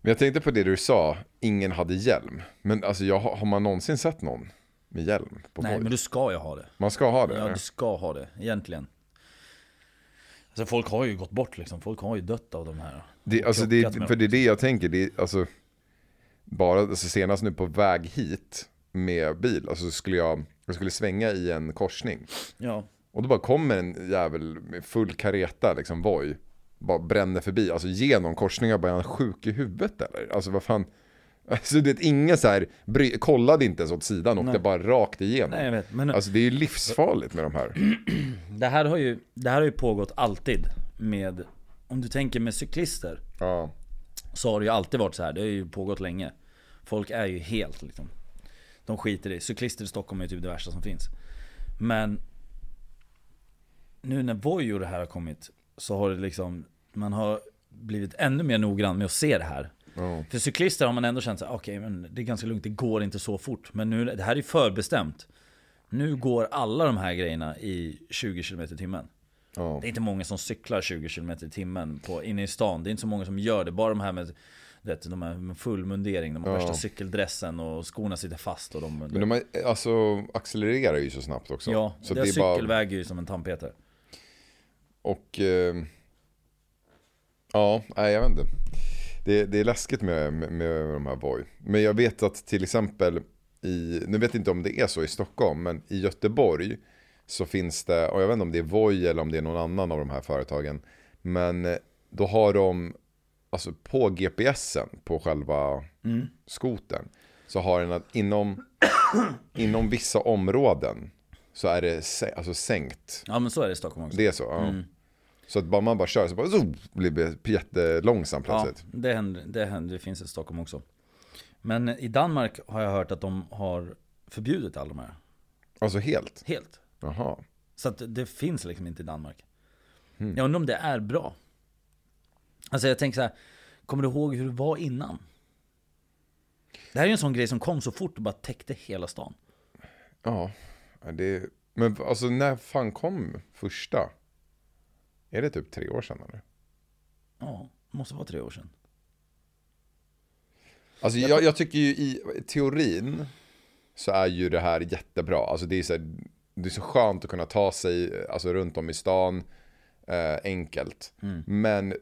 Men jag tänkte på det du sa, ingen hade hjälm. Men alltså jag, har man någonsin sett någon med hjälm på Nej Voi? men du ska ju ha det. Man ska ha det? Ja eller? du ska ha det, egentligen. Alltså folk har ju gått bort liksom. Folk har ju dött av de här. Det, alltså det, för det är det jag tänker, det är, alltså, bara alltså senast nu på väg hit med bil, alltså skulle jag, jag skulle svänga i en korsning. Ja. Och då bara kommer en jävel med full kareta, liksom Voi. bara bränner förbi, alltså genom korsningar, bara är han sjuk i huvudet eller? Alltså vad fan, alltså det är inga så här, kollade inte ens åt sidan, åkte Nej. bara rakt igenom. Nej jag vet, men Alltså det är ju livsfarligt med de här. det, här har ju, det här har ju pågått alltid med, om du tänker med cyklister, Ja, så har det ju alltid varit så här. Det har ju pågått länge. Folk är ju helt liksom, de skiter i. Cyklister i Stockholm är typ det värsta som finns. Men nu när Voi och det här har kommit så har det liksom, man har blivit ännu mer noggrann med att se det här. Ja. För cyklister har man ändå känt så okej men det är ganska lugnt, det går inte så fort. Men nu, det här är förbestämt. Nu går alla de här grejerna i 20 km i timmen. ja. Det är inte många som cyklar 20 km i timmen på, inne i stan. Det är inte så många som gör det. Bara de här med, vet, de här med full mundering, de har Ja. värsta cykeldressen och skorna sitter fast. Och de, Men de är, alltså accelererar ju så snabbt också. ja, så deras cykel bara, väger ju som en tandpetare. och eh, ja, nej jag vet inte. Det, det är läskigt med, med, med de här Voi. Men jag vet att till exempel i, nu vet jag inte om det är så i Stockholm, men i Göteborg så finns det, och jag vet inte om det är Voi eller om det är någon annan av de här företagen, men eh, då har de, alltså på GPSen på själva Mm. skoten så har den att inom, inom vissa områden så är det alltså sänkt. Ja men så är det i Stockholm också. Det är så? Ja. Mm. Så att bara man bara kör så bara, så blir det jättelångsamt Ja, plötsligt. det händer, det händer, det finns i Stockholm också. Men i Danmark har jag hört att de har förbjudit alla de här. Alltså helt? Helt. Jaha. Så att det finns liksom inte i Danmark. Mm. Jag undrar om det är bra. Alltså jag tänker så här, kommer du ihåg hur det var innan? Det här är ju en sån grej som kom så fort och bara täckte hela stan. Ja, Ja, det, men alltså när fan kom första? Är det typ tre år sedan eller? Ja, det måste vara tre år sedan. Alltså jag, jag tycker ju i teorin så är ju det här jättebra. Alltså det är så, här, det är så skönt att kunna ta sig alltså, runt om i stan eh, enkelt. Men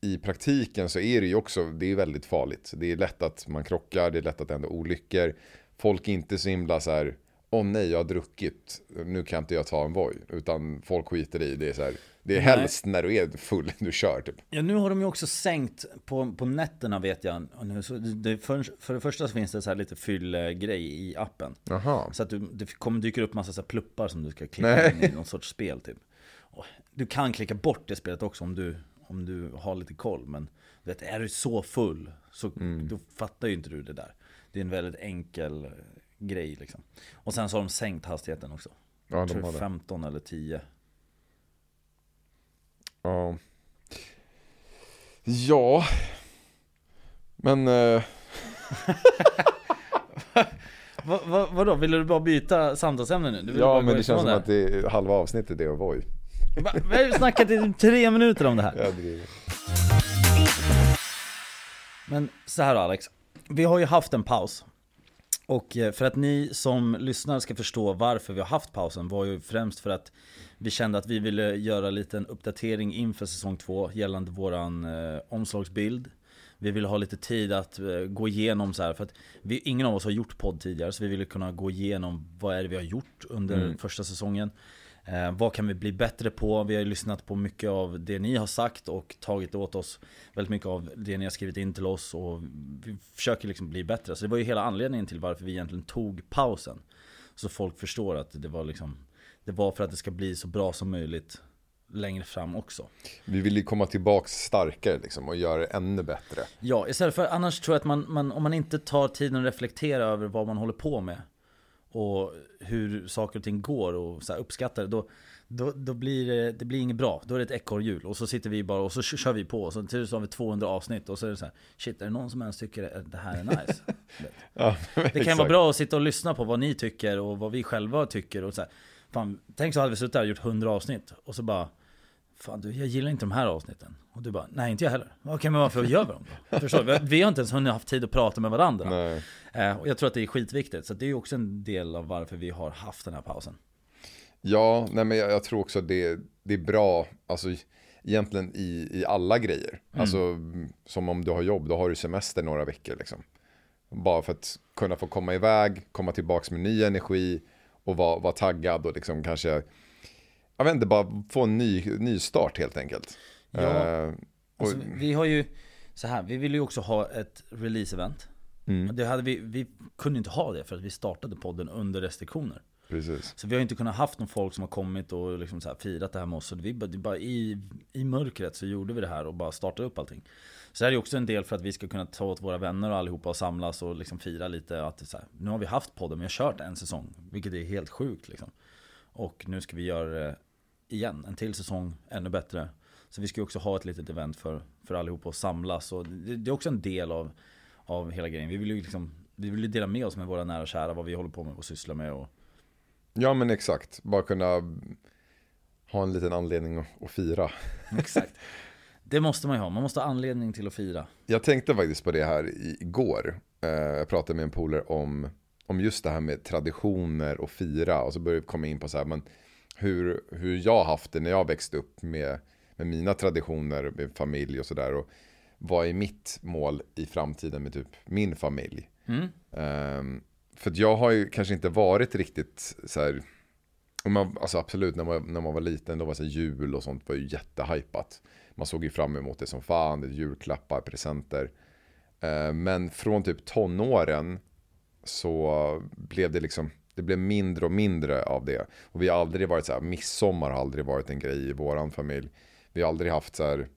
i praktiken så är det ju också, det är väldigt farligt. Det är lätt att man krockar, det är lätt att det händer olyckor. Folk är inte så himla så här, åh nej jag har druckit, nu kan inte jag ta en Voi. Utan folk skiter i, det är så här, det är Nej. helst när du är full du kör typ. Ja, nu har de ju också sänkt på, på nätterna vet jag. Och nu, så det, för, för det första så finns det så här lite fyllgrej i appen. Jaha. Så att du, det kommer dyker upp massa så pluppar som du ska klicka Nej. in i någon sorts spel typ. Och du kan klicka bort det spelet också om du, om du har lite koll. Men vet, är du så full så Mm. då fattar ju inte du det där. Det är en väldigt enkel grej liksom. Och sen så har de sänkt hastigheten också. Ja, Jag de tror har det. 15 eller 10. Ja. Ja. Men eh, Va, va, vadå, vill du bara byta samtalsämne nu? Ja men det känns som här? att det är, halva avsnittet är. Va, Vi har ju snackat i tre minuter om det här. Jag driver. Men så här Alex. Vi har ju haft en paus. Och eh, för att ni som lyssnar ska förstå varför vi har haft pausen var ju främst för att vi kände att vi ville göra en liten uppdatering inför säsong två gällande våran eh, omslagsbild. Vi ville ha lite tid att eh, gå igenom så här för att vi, ingen av oss har gjort podd tidigare så vi ville kunna gå igenom vad är det vi har gjort under första säsongen. Eh, vad kan vi bli bättre på? Vi har ju lyssnat på mycket av det ni har sagt och tagit åt oss väldigt mycket av det ni har skrivit in till oss och vi försöker liksom bli bättre. Så det var ju hela anledningen till varför vi egentligen tog pausen. Så folk förstår att det var liksom Det var för att det ska bli så bra som möjligt längre fram också. Vi vill ju komma tillbaks starkare liksom och göra det ännu bättre. Ja, istället för annars tror jag att man, man, om man inte tar tiden att reflektera över vad man håller på med och hur saker och ting går och så uppskattar det, då, då, då blir det, det blir inget bra. Då är det ett ekorrhjul och så sitter vi bara och så kör vi på och så till så har vi 200 avsnitt och så är det så här, shit är det någon som ens tycker att det här är nice? Ja, Det kan vara bra att sitta och lyssna på vad ni tycker och vad vi själva tycker och så här, fan, Tänk så hade vi suttit där och gjort 100 avsnitt och så bara Fan du, jag gillar inte de här avsnitten. Och du bara, nej inte jag heller. Okej men varför gör vi dem då? Förstår du? Vi- har inte ens hunnit haft tid att prata med varandra. Nej. Eh, och jag tror att det är skitviktigt. Så det är ju också en del av varför vi har haft den här pausen. Ja, nej men jag, jag tror också att det, det är bra, alltså egentligen i, i alla grejer. Alltså som om du har jobb, då har du semester några veckor liksom. Bara för att kunna få komma iväg, komma tillbaks med ny energi och vara, vara taggad och liksom kanske, jag vet inte, bara få en ny, ny start helt enkelt. Ja. Eh, och, Alltså, vi har ju, så här, vi vill ju också ha ett release-event. mm, Det hade vi, vi kunde inte ha det för att vi startade podden under restriktioner. precis. Så vi har inte kunnat haft någon folk som har kommit och liksom så här firat det här med oss. Så vi bara, bara i, i mörkret så gjorde vi det här och bara startade upp allting. Så det här är också en del för att vi ska kunna ta åt våra vänner och allihopa och samlas och liksom fira lite. Att så här, nu har vi haft podden, vi har kört en säsong. Vilket är helt sjukt liksom. Och nu ska vi göra det igen, en till säsong, ännu bättre. Så vi ska också ha ett litet event för, för allihopa att samlas. Och det, det är också en del av, av hela grejen. Vi vill ju liksom, vi vill dela med oss med våra nära och kära, vad vi håller på med och sysslar med. Och, Ja men exakt, bara kunna ha en liten anledning att, att fira. Exakt. Det måste man ju ha, man måste ha anledning till att fira. Jag tänkte faktiskt på det här igår. Eh, jag pratade med en polare om, om just det här med traditioner och fira. Och så började vi komma in på så här, men hur, hur jag haft det när jag växte upp med, med mina traditioner, med familj och sådär. Och vad är mitt mål i framtiden med typ min familj? Mm. Ehm, för jag har ju kanske inte varit riktigt så här. Man, alltså absolut, när man, när man var liten, då var så här, jul och sånt var ju jättehypat. Man såg ju fram emot det som fan, det julklappar, presenter. Ehm, men från typ tonåren så blev det liksom, det blev mindre och mindre av det. Och vi har aldrig varit så här, midsommar har aldrig varit en grej i våran familj. Vi har aldrig haft så här,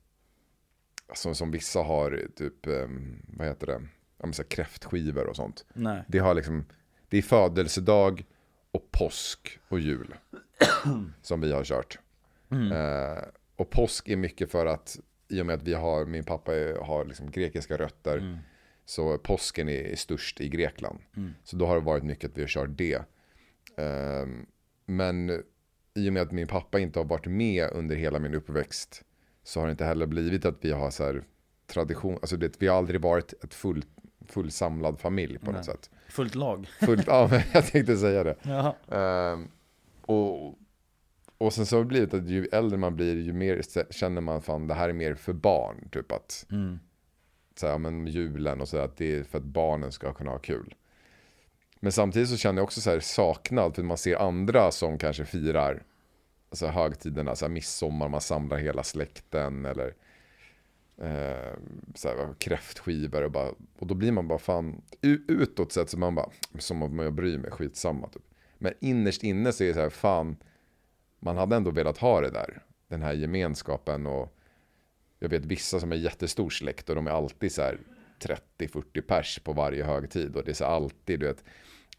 som, som vissa har, typ, ehm, vad heter det, ja, så här, kräftskivor och sånt. Nej. Det har liksom, det är födelsedag och påsk och jul som vi har kört. Eh, och påsk är mycket för att i och med att vi har, min pappa har liksom grekiska rötter. Så påsken är, är störst i Grekland. Så då har det varit mycket att vi har kört det. Eh, men i och med att min pappa inte har varit med under hela min uppväxt. Så har det inte heller blivit att vi har så här tradition, alltså det, vi har aldrig varit ett full, fullsamlad familj på Nej. något sätt. Fullt lag. Fullt, ja, men jag tänkte säga det. Ehm, och, och sen så har det blivit att ju äldre man blir, ju mer känner man fan det här är mer för barn. Typ att, Mm så här, men julen och så att det är för att barnen ska kunna ha kul. Men samtidigt så känner jag också så här saknad för man ser andra som kanske firar alltså högtiderna, så här midsommar, man samlar hela släkten eller eh, så här, kräftskivor och bara, och då blir man bara fan, utåt sett så man bara, som om jag bryr mig, skitsamma typ. Men innerst inne så är det så här, fan, man hade ändå velat ha det där, den här gemenskapen och jag vet vissa som är jättestor släkt och de är alltid så här 30-40 pers på varje högtid och det är så alltid, du vet,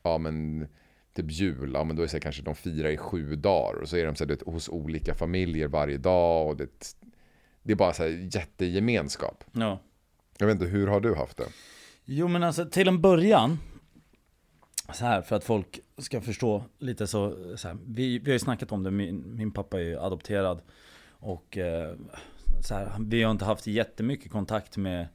ja men typ jul, ja men då är det så här, kanske de firar i sju dagar och så är de så här, du vet, hos olika familjer varje dag och det, det är bara så här jättegemenskap. Ja. Jag vet inte, hur har du haft det? Jo men alltså till en början Så här för att folk ska förstå lite så, så vi, vi har ju snackat om det, min, min pappa är ju adopterad Och eh, så här, vi har inte haft jättemycket kontakt med,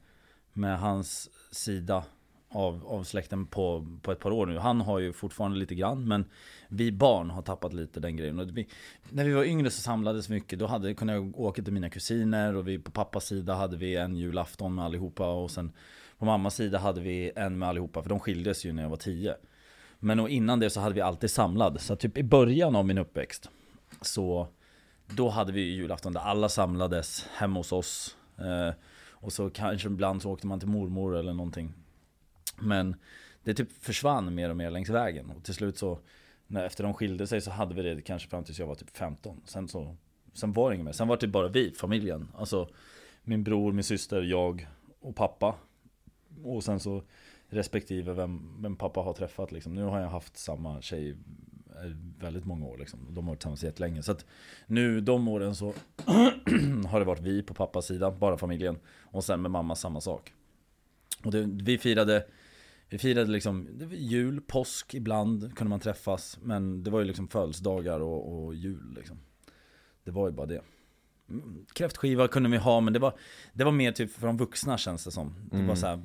med hans sida av, av släkten på, på ett par år nu Han har ju fortfarande lite grann men vi barn har tappat lite den grejen och vi, När vi var yngre så samlades vi mycket Då hade, kunde jag åka till mina kusiner och vi på pappas sida hade vi en julafton med allihopa och sen på mammas sida hade vi en med allihopa, för de skildes ju när jag var tio. Men och innan det så hade vi alltid samlad. Så typ i början av min uppväxt så då hade vi ju julafton där alla samlades hemma hos oss. Eh, och så kanske ibland så åkte man till mormor eller någonting. Men det typ försvann mer och mer längs vägen. Och till slut så, när, efter de skilde sig så hade vi det kanske fram tills jag var typ 15. Sen så, sen var det inget mer. Sen var det typ bara vi, familjen. Alltså min bror, min syster, jag och pappa. Och sen så respektive vem, vem pappa har träffat liksom. Nu har jag haft samma tjej väldigt många år liksom. De har varit tillsammans jättelänge. Så att nu de åren så har det varit vi på pappas sida, bara familjen. Och sen med mamma samma sak. Och det, vi firade vi firade liksom var jul, påsk ibland kunde man träffas. Men det var ju liksom födelsedagar och, och jul liksom. Det var ju bara det. Mm, Kräftskiva kunde vi ha men det var, det var mer typ för de vuxna känns det som. Det var Mm. så här,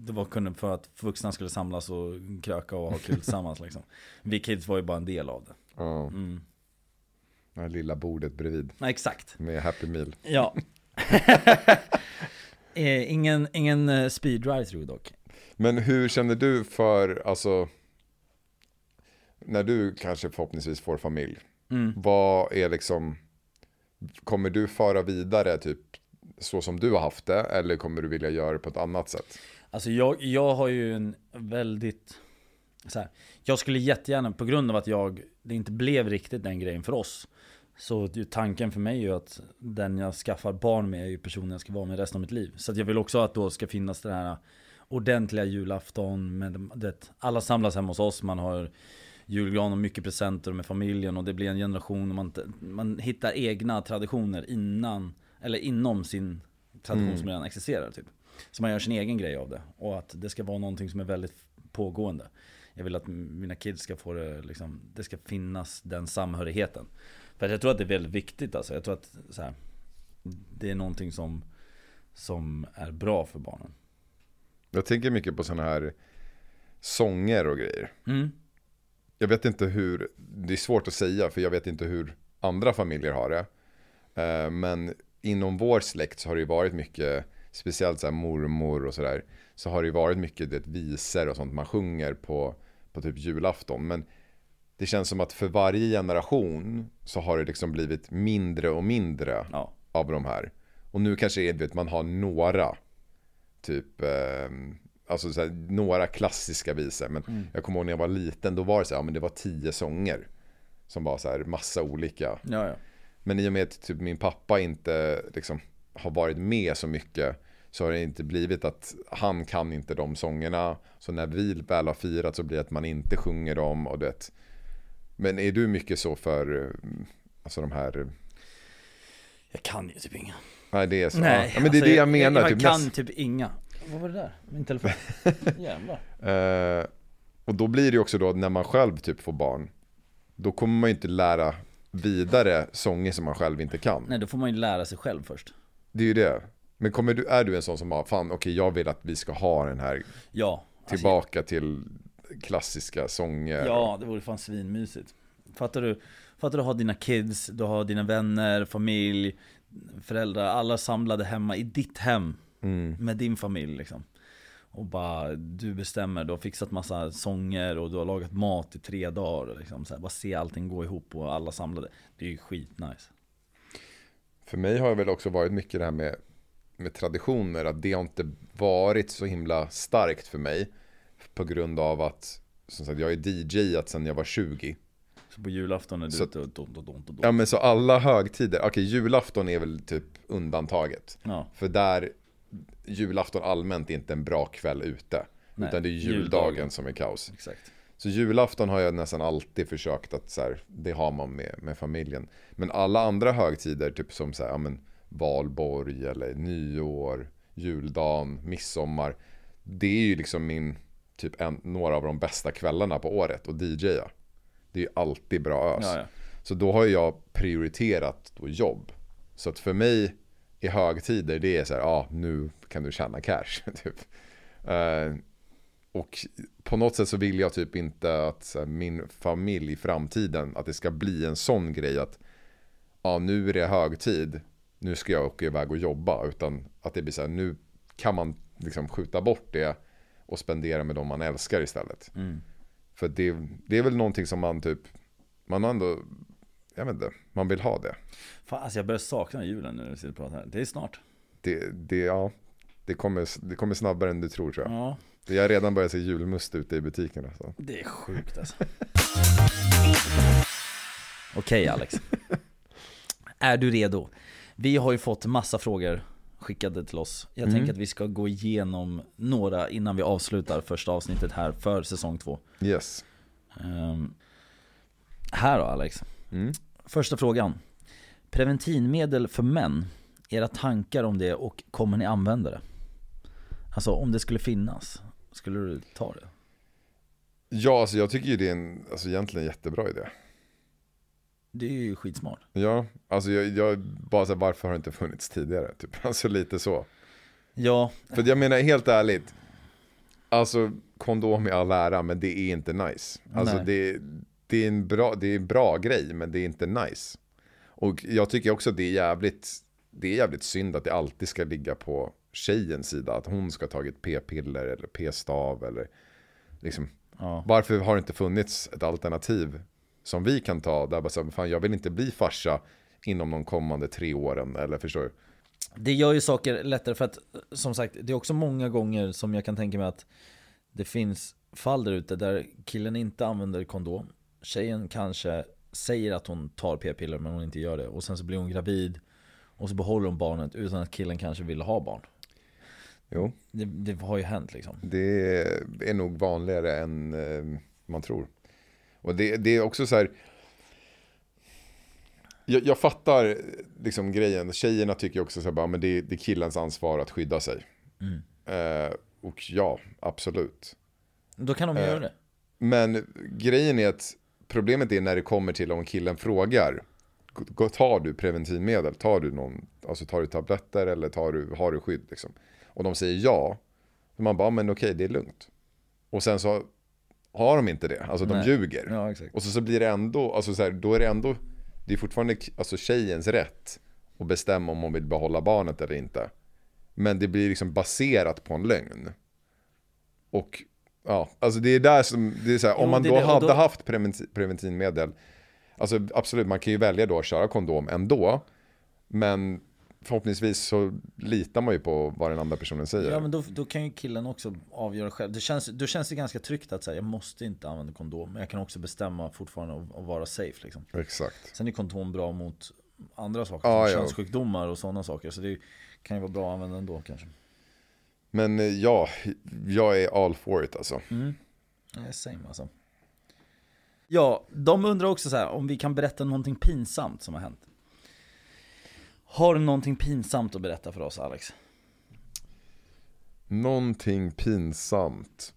Det var för att vuxna skulle samlas och kröka och ha kul tillsammans liksom. Vi kids var ju bara en del av det. Ja, Mm. det här lilla bordet bredvid Nej, exakt. med Happy Meal. Ja. Eh, ingen ingen eh, speed drive-through dock. Men hur känner du för, alltså, när du kanske förhoppningsvis får familj, Mm. vad är liksom, kommer du föra vidare typ så som du har haft det eller kommer du vilja göra det på ett annat sätt? Alltså jag, jag har ju en väldigt så här, Jag skulle jättegärna, på grund av att jag Det inte blev riktigt den grejen för oss Så tanken för mig är ju att Den jag skaffar barn med är ju personen jag ska vara med resten av mitt liv Så jag vill också att då ska finnas det här Ordentliga julafton med det, Alla samlas hemma hos oss, man har julgran och mycket presenter med familjen och det blir en generation och man, man hittar egna traditioner innan Eller inom sin tradition mm. som redan existerar typ Så man gör sin egen grej av det. Och att det ska vara någonting som är väldigt pågående. Jag vill att mina kids ska få det liksom, det ska finnas den samhörigheten. För jag tror att det är väldigt viktigt alltså, jag tror att så här, Det är någonting som Som är bra för barnen. Jag tänker mycket på sådana här Sånger och grejer. Mm. Jag vet inte hur, det är svårt att säga för jag vet inte hur andra familjer har det. Eh, men inom vår släkt så har det ju varit mycket, speciellt så här mormor och sådär, så har det ju varit mycket det, visor och sånt man sjunger på, på typ julafton. Men det känns som att för varje generation så har det liksom blivit mindre och mindre ja. av de här. Och nu kanske är det att man har några, typ eh, alltså så här, några klassiska visor. Men mm. jag kommer ihåg när jag var liten, då var det så här, ja, men det var tio sånger. Som var så här, massa olika. Ja, ja. Men i och med att typ, min pappa inte liksom, har varit med så mycket så har det inte blivit att han kan inte de sångerna. Så när vi väl har firat så blir det att man inte sjunger dem. Och det. Men är du mycket så för alltså de här? Jag kan ju typ inga. Nej det är så. Nej, ja, men det är alltså, det jag menar. Jag, jag typ kan näst... typ inga. Vad var det där? Min telefon? Jävlar. Eh, och då blir det också då när man själv typ får barn. Då kommer man ju inte lära vidare sånger som man själv inte kan. Nej, då får man ju lära sig själv först. Det är ju det. Men kommer du, är du en sån som har, fan okej okay, jag vill att vi ska ha den här Ja alltså, Tillbaka till klassiska sånger Ja, det vore fan svinmysigt Fattar du? Fattar du ha dina kids, du har dina vänner, familj, föräldrar, alla samlade hemma i ditt hem mm. med din familj liksom. Och bara, du bestämmer, du har fixat massa sånger och du har lagat mat i tre dagar. Liksom, så här, bara se allting gå ihop och alla samlade. Det är ju skitnice. För mig har det väl också varit mycket det här med, med traditioner. Att det har inte varit så himla starkt för mig. På grund av att, som sagt, jag är DJ att sen jag var 20. Så på julafton är du ute och dom, dom, dom, dom. Ja men så alla högtider, okej julafton är väl typ undantaget. Ja. För där julafton allmänt är inte en bra kväll ute. Nej, utan det är juldagen, juldagen, som är kaos. Exakt. Så julafton har jag nästan alltid försökt att så här, det har man med, med familjen. Men alla andra högtider, typ som så här, ja, men, valborg eller nyår, juldagen, midsommar. Det är ju liksom min, typ en, några av de bästa kvällarna på året och DJa. Det är ju alltid bra ös. Ja, ja. Så då har jag prioriterat jobb. Så att för mig i högtider, det är så här, ja ah, nu kan du tjäna cash. typ. Uh, och på något sätt så vill jag typ inte att här, min familj i framtiden, att det ska bli en sån grej att ja ah, nu är det högtid, nu ska jag åka iväg och jobba. Utan att det blir så här, nu kan man liksom skjuta bort det och spendera med de man älskar istället. Mm. För det, det är väl någonting som man typ, man har ändå jag vet inte, man vill ha det. Fan, alltså jag börjar sakna julen nu när vi sitter och pratar här. Det är snart. Det, det, ja, det, kommer, det kommer snabbare än du tror tror jag. Ja. Jag har redan börjat se julmust ute i butikerna. Så. Det är sjukt alltså. Okej Alex. är du redo? Vi har ju fått massa frågor skickade till oss. Jag mm. tänker att vi ska gå igenom några innan vi avslutar första avsnittet här för säsong två. Yes. Um, här då Alex. Mm. Första frågan. Preventivmedel för män. Era tankar om det och kommer ni använda det? Alltså om det skulle finnas, skulle du ta det? Ja, alltså jag tycker ju det är en, alltså egentligen en jättebra idé. Det är ju skitsmart. Ja, alltså jag, jag bara så här, varför har det inte funnits tidigare? Typ. Alltså lite så. Ja. För jag menar helt ärligt, alltså kondom i all ära, men det är inte nice. Alltså Nej. det, det är en bra, det är en bra grej, men det är inte nice. Och jag tycker också att det är jävligt, det är jävligt synd att det alltid ska ligga på tjejens sida. Att hon ska ha tagit p-piller eller p-stav eller liksom. Ja. Varför har det inte funnits ett alternativ som vi kan ta? Där bara så, fan jag vill inte bli farsa. inom de kommande tre åren, eller förstår du? Det gör ju saker lättare för att som sagt, det är också många gånger som jag kan tänka mig att det finns fall där ute där killen inte använder kondom. Tjejen kanske säger att hon tar p-piller men hon inte gör det. Och sen så blir hon gravid och så behåller hon barnet utan att killen kanske vill ha barn. Jo, Det, det har ju hänt liksom. det är nog vanligare än eh, man tror. Och det, det är också så här. Jag, jag fattar liksom grejen. Tjejerna tycker också så här, bara, men det, det är killens ansvar att skydda sig. Mm. Eh, och ja, absolut. Då kan de Eh, göra det. Men grejen är att problemet är när det kommer till om killen frågar. "Gå- Tar du preventivmedel? Tar du någon, alltså tar du tabletter eller tar du, har du skydd liksom? Och de säger ja. Man bara, men okej det är lugnt. Och sen så har de inte det, alltså de Nej. ljuger. Ja. Och så, så blir det ändå, alltså så här, då är det ändå, det är fortfarande alltså tjejens rätt att bestämma om hon vill behålla barnet eller inte. Men det blir liksom baserat på en lögn. Och ja, alltså det är där som, det är så här, om Jo, man det då det, hade då- haft preventiv, preventivmedel, alltså absolut man kan ju välja då att köra kondom ändå. Men förhoppningsvis så litar man ju på vad den andra personen säger. Ja men då, då kan ju killen också avgöra själv. Det känns, då känns det ganska tryggt att säga jag måste inte använda kondom. Men jag kan också bestämma fortfarande att, vara safe liksom. Exakt. Sen är kondom bra mot andra saker, Ja, som ja. könssjukdomar och sådana saker. Så det kan ju vara bra att använda ändå kanske. Men eh, ja, jag är all for it alltså. Mm. Same alltså. Ja, de undrar också så här om vi kan berätta någonting pinsamt som har hänt. Har du någonting pinsamt att berätta för oss Alex? Någonting pinsamt.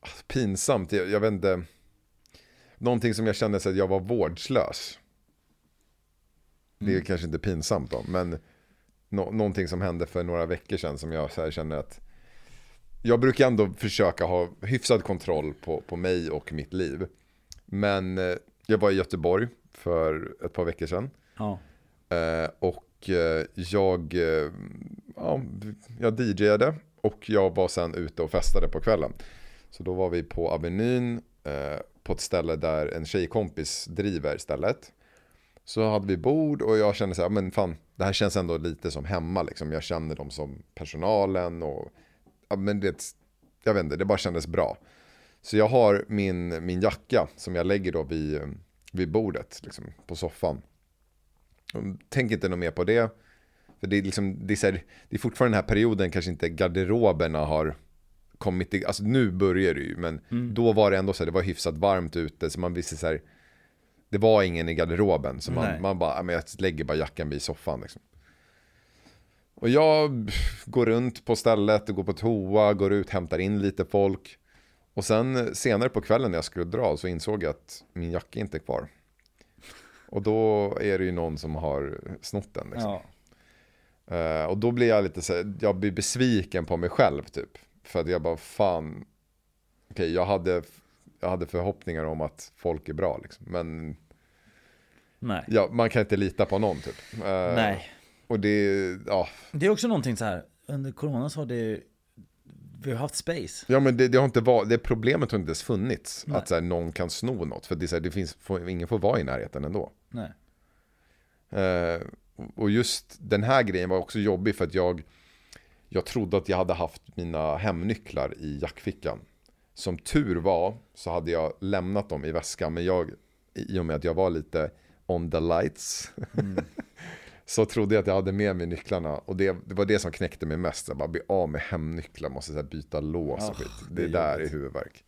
Alltså, pinsamt, jag, jag vet inte. Någonting som jag kände så att jag var vårdslös. Det är kanske inte pinsamt då, men nå- någonting som hände för några veckor sedan som jag så känner att jag brukar ändå försöka ha hyfsad kontroll på, på mig och mitt liv. Men eh, jag var i Göteborg för ett par veckor sedan. Ja. Eh, och eh, jag, eh, ja, jag DJade och jag var sen ute och festade på kvällen. Så då var vi på Avenyn eh, på ett ställe där en tjejkompis driver stället. Så hade vi bord och jag kände så här, men fan, det här känns ändå lite som hemma liksom. Jag känner dem som personalen och, ja men det, jag vet inte, det bara kändes bra. Så jag har min, min jacka som jag lägger då vid, vid bordet, liksom, på soffan. Tänk inte något mer på det. För det är, liksom, det, är så här, det är fortfarande den här perioden kanske inte garderoberna har kommit i, alltså nu börjar det ju, men då var det ändå så här, det var hyfsat varmt ute, så man visste så här, det var ingen i garderoben, så Nej. man, man bara, "Ja, men jag lägger bara jackan vid soffan liksom. Och jag går runt på stället, går på toa, går ut, hämtar in lite folk. Och sen senare på kvällen när jag skulle dra så insåg jag att min jacka inte är kvar. Och då är det ju någon som har snott den. Liksom. ja. Eh, och då blir jag lite så här, jag blir besviken på mig själv typ. För att jag bara, fan, okej jag, hade, jag hade förhoppningar om att folk är bra liksom. Men Nej. ja, man kan inte lita på någon typ. Eh, Nej. Och det, ja, Det är också någonting så här. under corona så har det, vi har haft space. ja men det, det har inte varit, det problemet har inte ens funnits. Nej. Att så här, någon kan sno något. För det är så här, det finns, får, ingen får vara i närheten ändå. Nej. Eh, och just den här grejen var också jobbig för att jag, jag trodde att jag hade haft mina hemnycklar i jackfickan. Som tur var så hade jag lämnat dem i väskan, men jag, i och med att jag var lite on the lights, så trodde jag att jag hade med mig nycklarna. Och det, det var det som knäckte mig mest, jag bara bli av med hemnycklar, måste så byta lås och Ah, skit. det Det, är där är jobbigt. huvudvärk.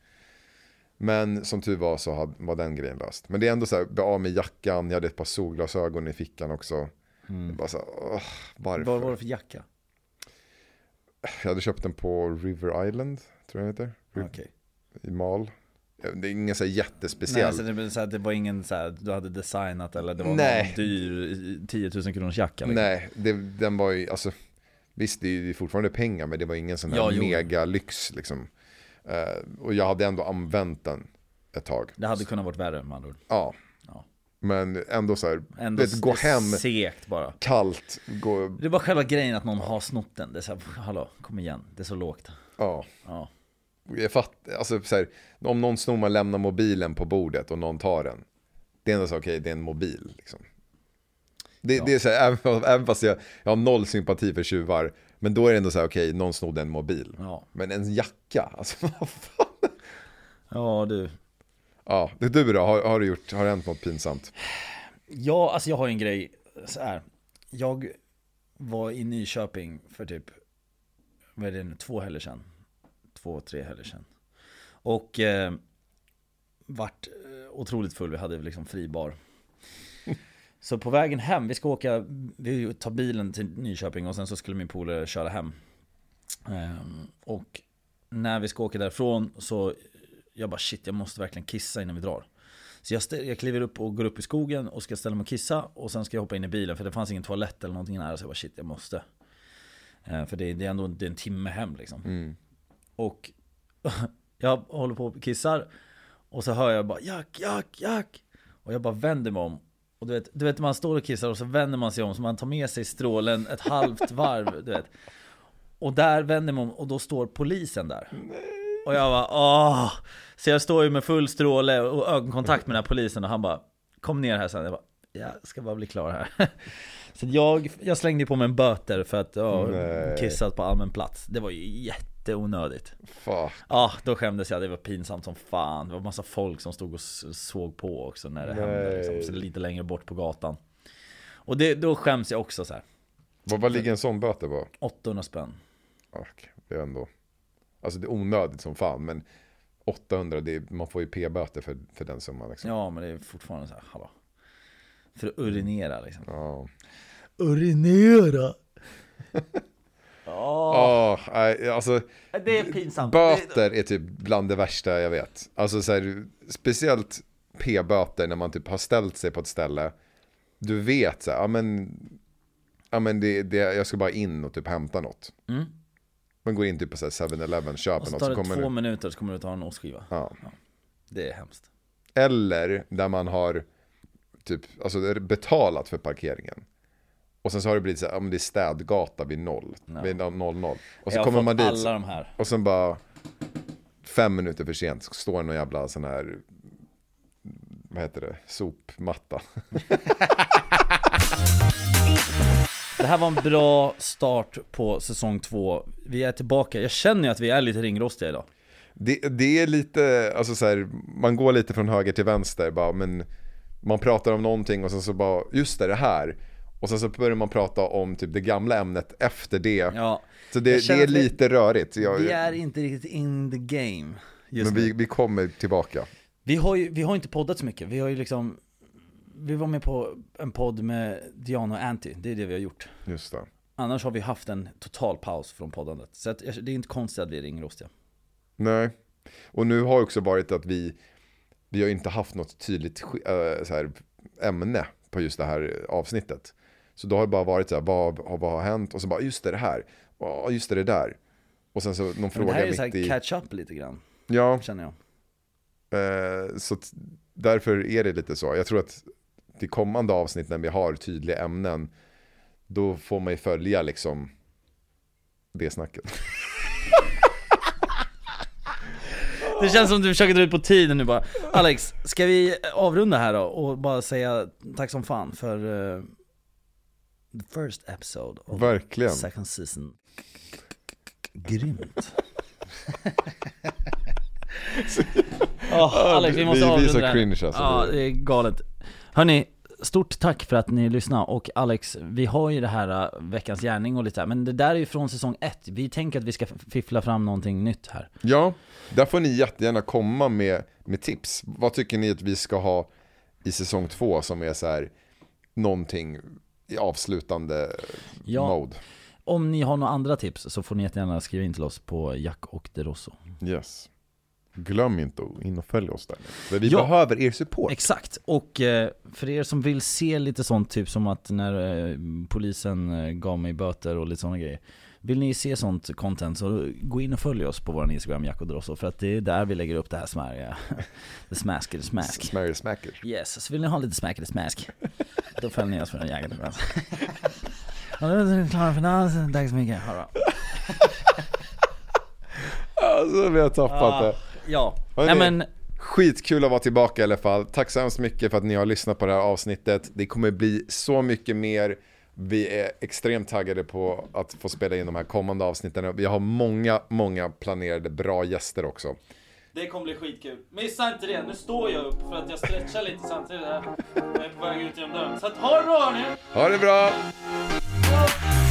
Men som tur var så hade, var den grejen löst. Men det är ändå så här, bli av med jackan, jag hade ett par solglasögon i fickan också. Mm. Bara så här, åh, varför? Vad var det för jacka? Jag hade köpt den på River Island, tror jag det heter. Riv- Okej. I Mal. Det är ingen så här Nej, jättespeciell. alltså det, så här, det var ingen så här, du hade designat eller det var Nej. någon dyr 10 000 kronors jacka liksom. Nej, det, den var ju, alltså, visst det är ju fortfarande pengar, men det var ingen sån där Ja, mega lyx liksom. Eh, och jag hade ändå använt den ett tag. Det hade kunnat varit värre med andra ord. Ja. Ja. Men ändå så här, Ändå vet, gå hem segt bara. kallt, gå, Det var själva grejen att någon har snott den. Det är så här, hallå, kom igen, det är så lågt. ja. Ja. Jag fatt, alltså så här, om någon snor man lämnar mobilen på bordet och någon tar den. det är ändå så, okej, det är en mobil liksom. Det, det är så här, även, även fast jag, jag har noll sympati för tjuvar, men då är det ändå så här, okej, någon snodde en mobil. Ja, Men en jacka, alltså vad fan. ja du. Ja, det är du då, har, har du gjort, har det hänt något pinsamt? Ja, alltså jag har en grej så här. Jag var i Nyköping för typ, vad är det nu, två helger sedan. Två, tre helger sedan. Och eh, vart eh, otroligt full, vi hade liksom fri bar. Så på vägen hem, vi ska åka, vi tar bilen till Nyköping och sen så skulle min polare köra hem. Ehm, och när vi ska åka därifrån så, jag bara shit, jag måste verkligen kissa innan vi drar. Så jag, jag kliver upp och går upp i skogen och ska ställa mig och kissa och sen ska jag hoppa in i bilen för det fanns ingen toalett eller någonting nära så jag bara shit jag måste. Eh, för det, det är ändå det är en timme hem liksom. Mm. Och jag håller på och kissar och så hör jag bara Jack, Jack, Jack. Och jag bara vänder mig om. Och du vet, du vet man står och kissar och så vänder man sig om så man tar med sig strålen ett halvt varv, du vet. Och där vänder man om och då står polisen där. Och jag bara åh! Så jag står ju med full stråle och ögonkontakt med den här polisen och han bara Kom ner här sen. Jag bara jag ska bara bli klar här. Så jag, jag slängde på mig en böter för att jag Nej. kissat på allmän plats. Det var ju jätteonödigt. Fuck. Ja, då skämdes jag. Det var pinsamt som fan. Det var massa folk som stod och såg på också när det hände. Liksom. Lite längre bort på gatan. Och det, då skäms jag också så här. Vad, vad ligger en sån böter på? 800 spänn. Fuck, det är ändå, alltså det är onödigt som fan, men 800, det är, man får ju p-böter för, för den summan liksom. Ja, men det är fortfarande så här, hallå. För att urinera liksom. Ja. Urinera! Ja, Ja, alltså det är pinsamt. böter är typ bland det värsta jag vet. Alltså så här, speciellt p-böter när man typ har ställt sig på ett ställe. Du vet så här, ja men, ja men det, det, jag ska bara in och typ hämta något. Mm. Man går in typ på så här 7-Eleven, köper Och så något tar så det kommer två du, minuter så kommer du ta en ostskiva. ja. Det är hemskt. Eller där man har typ, alltså betalat för parkeringen. Och sen så har det blivit så här, ja men det är städgata vid noll, Ja. vid 00. Och så jag kommer man dit alla de här. och sen bara fem minuter för sent står någon jävla sån här, vad heter det, sopmatta. Det här var en bra start på säsong två. Vi är tillbaka. Jag känner ju att vi är lite ringrostiga idag. Det, det är lite, alltså så här, man går lite från höger till vänster bara, men man pratar om någonting och sen så bara, just det, det här. Och sen så börjar man prata om typ det gamla ämnet efter det. Ja, Så det, det är lite rörigt. Jag, vi är inte riktigt in the game men vi, vi kommer tillbaka. Vi har ju vi har inte poddat så mycket. Vi har ju liksom Vi var med på en podd med Diana och Anty. Det är det vi har gjort. Just det. Annars har vi haft en total paus från poddandet. Så att, det är inte konstigt att vi är ringrostiga. Nej. Och nu har också varit att vi, vi har inte haft något tydligt äh, här, ämne på just det här avsnittet. Så då har det bara varit så här, vad, vad, har hänt? Och så bara, just det, det här. Ja, just det, det där. Och sen så någon Men det fråga här är mitt så här i. catch up lite grann, Ja, känner jag. eh, så därför är det lite så. Jag tror att till kommande avsnitt när vi har tydliga ämnen, då får man ju följa liksom det snacket. Det känns som du försöker dra ut på tiden nu bara. Alex, ska vi avrunda här då och bara säga tack som fan för uh, the first episode of Verkligen. second season. Grymt. Åh, Alex, vi måste Vi- vi är avrunda så cringe, alltså. Ja, Det- är galet. Hörni, stort tack för att ni lyssnade och Alex, vi har ju det här uh, veckans gärning och lite här, men det där är ju från säsong ett. Vi tänker att vi ska fiffla fram någonting nytt här. Ja, där får ni jättegärna komma med, med tips. Vad tycker ni att vi ska ha i säsong två som är så här någonting avslutande Ja. mode? Om ni har några andra tips så får ni jättegärna skriva in till oss på Jack och Derosso. Yes. Glöm inte att in och följ oss där. För vi Ja. behöver er support. Exakt, och eh, för er som vill se lite sånt, typ som att när eh, polisen eh, gav mig böter och lite sådana grejer. Vill ni se sånt content så gå in och följ oss på vår Instagram, Jack och Derosso, för att det är där vi lägger upp det här smarriga, the smask the smask. Smarry smacker. Yes, så vill ni ha lite smack the smask, då följer ni oss på den jäkeln. Ja, då är vi klara för dansen, tack så mycket, ha det. Alltså vi har tappat Ah, det. Ja, nej men skitkul att vara tillbaka i alla fall. Tack så hemskt mycket för att ni har lyssnat på det här avsnittet. Det kommer bli så mycket mer. Vi är extremt taggade på att få spela in de här kommande avsnitten. Vi har många, många planerade bra gäster också. Det kommer bli skitkul. Missa inte det. Nu står jag upp för att jag stretchar lite samtidigt här. Jag är på väg ut genom dörren. Så att ha det bra hörni! Ha det bra! Bra.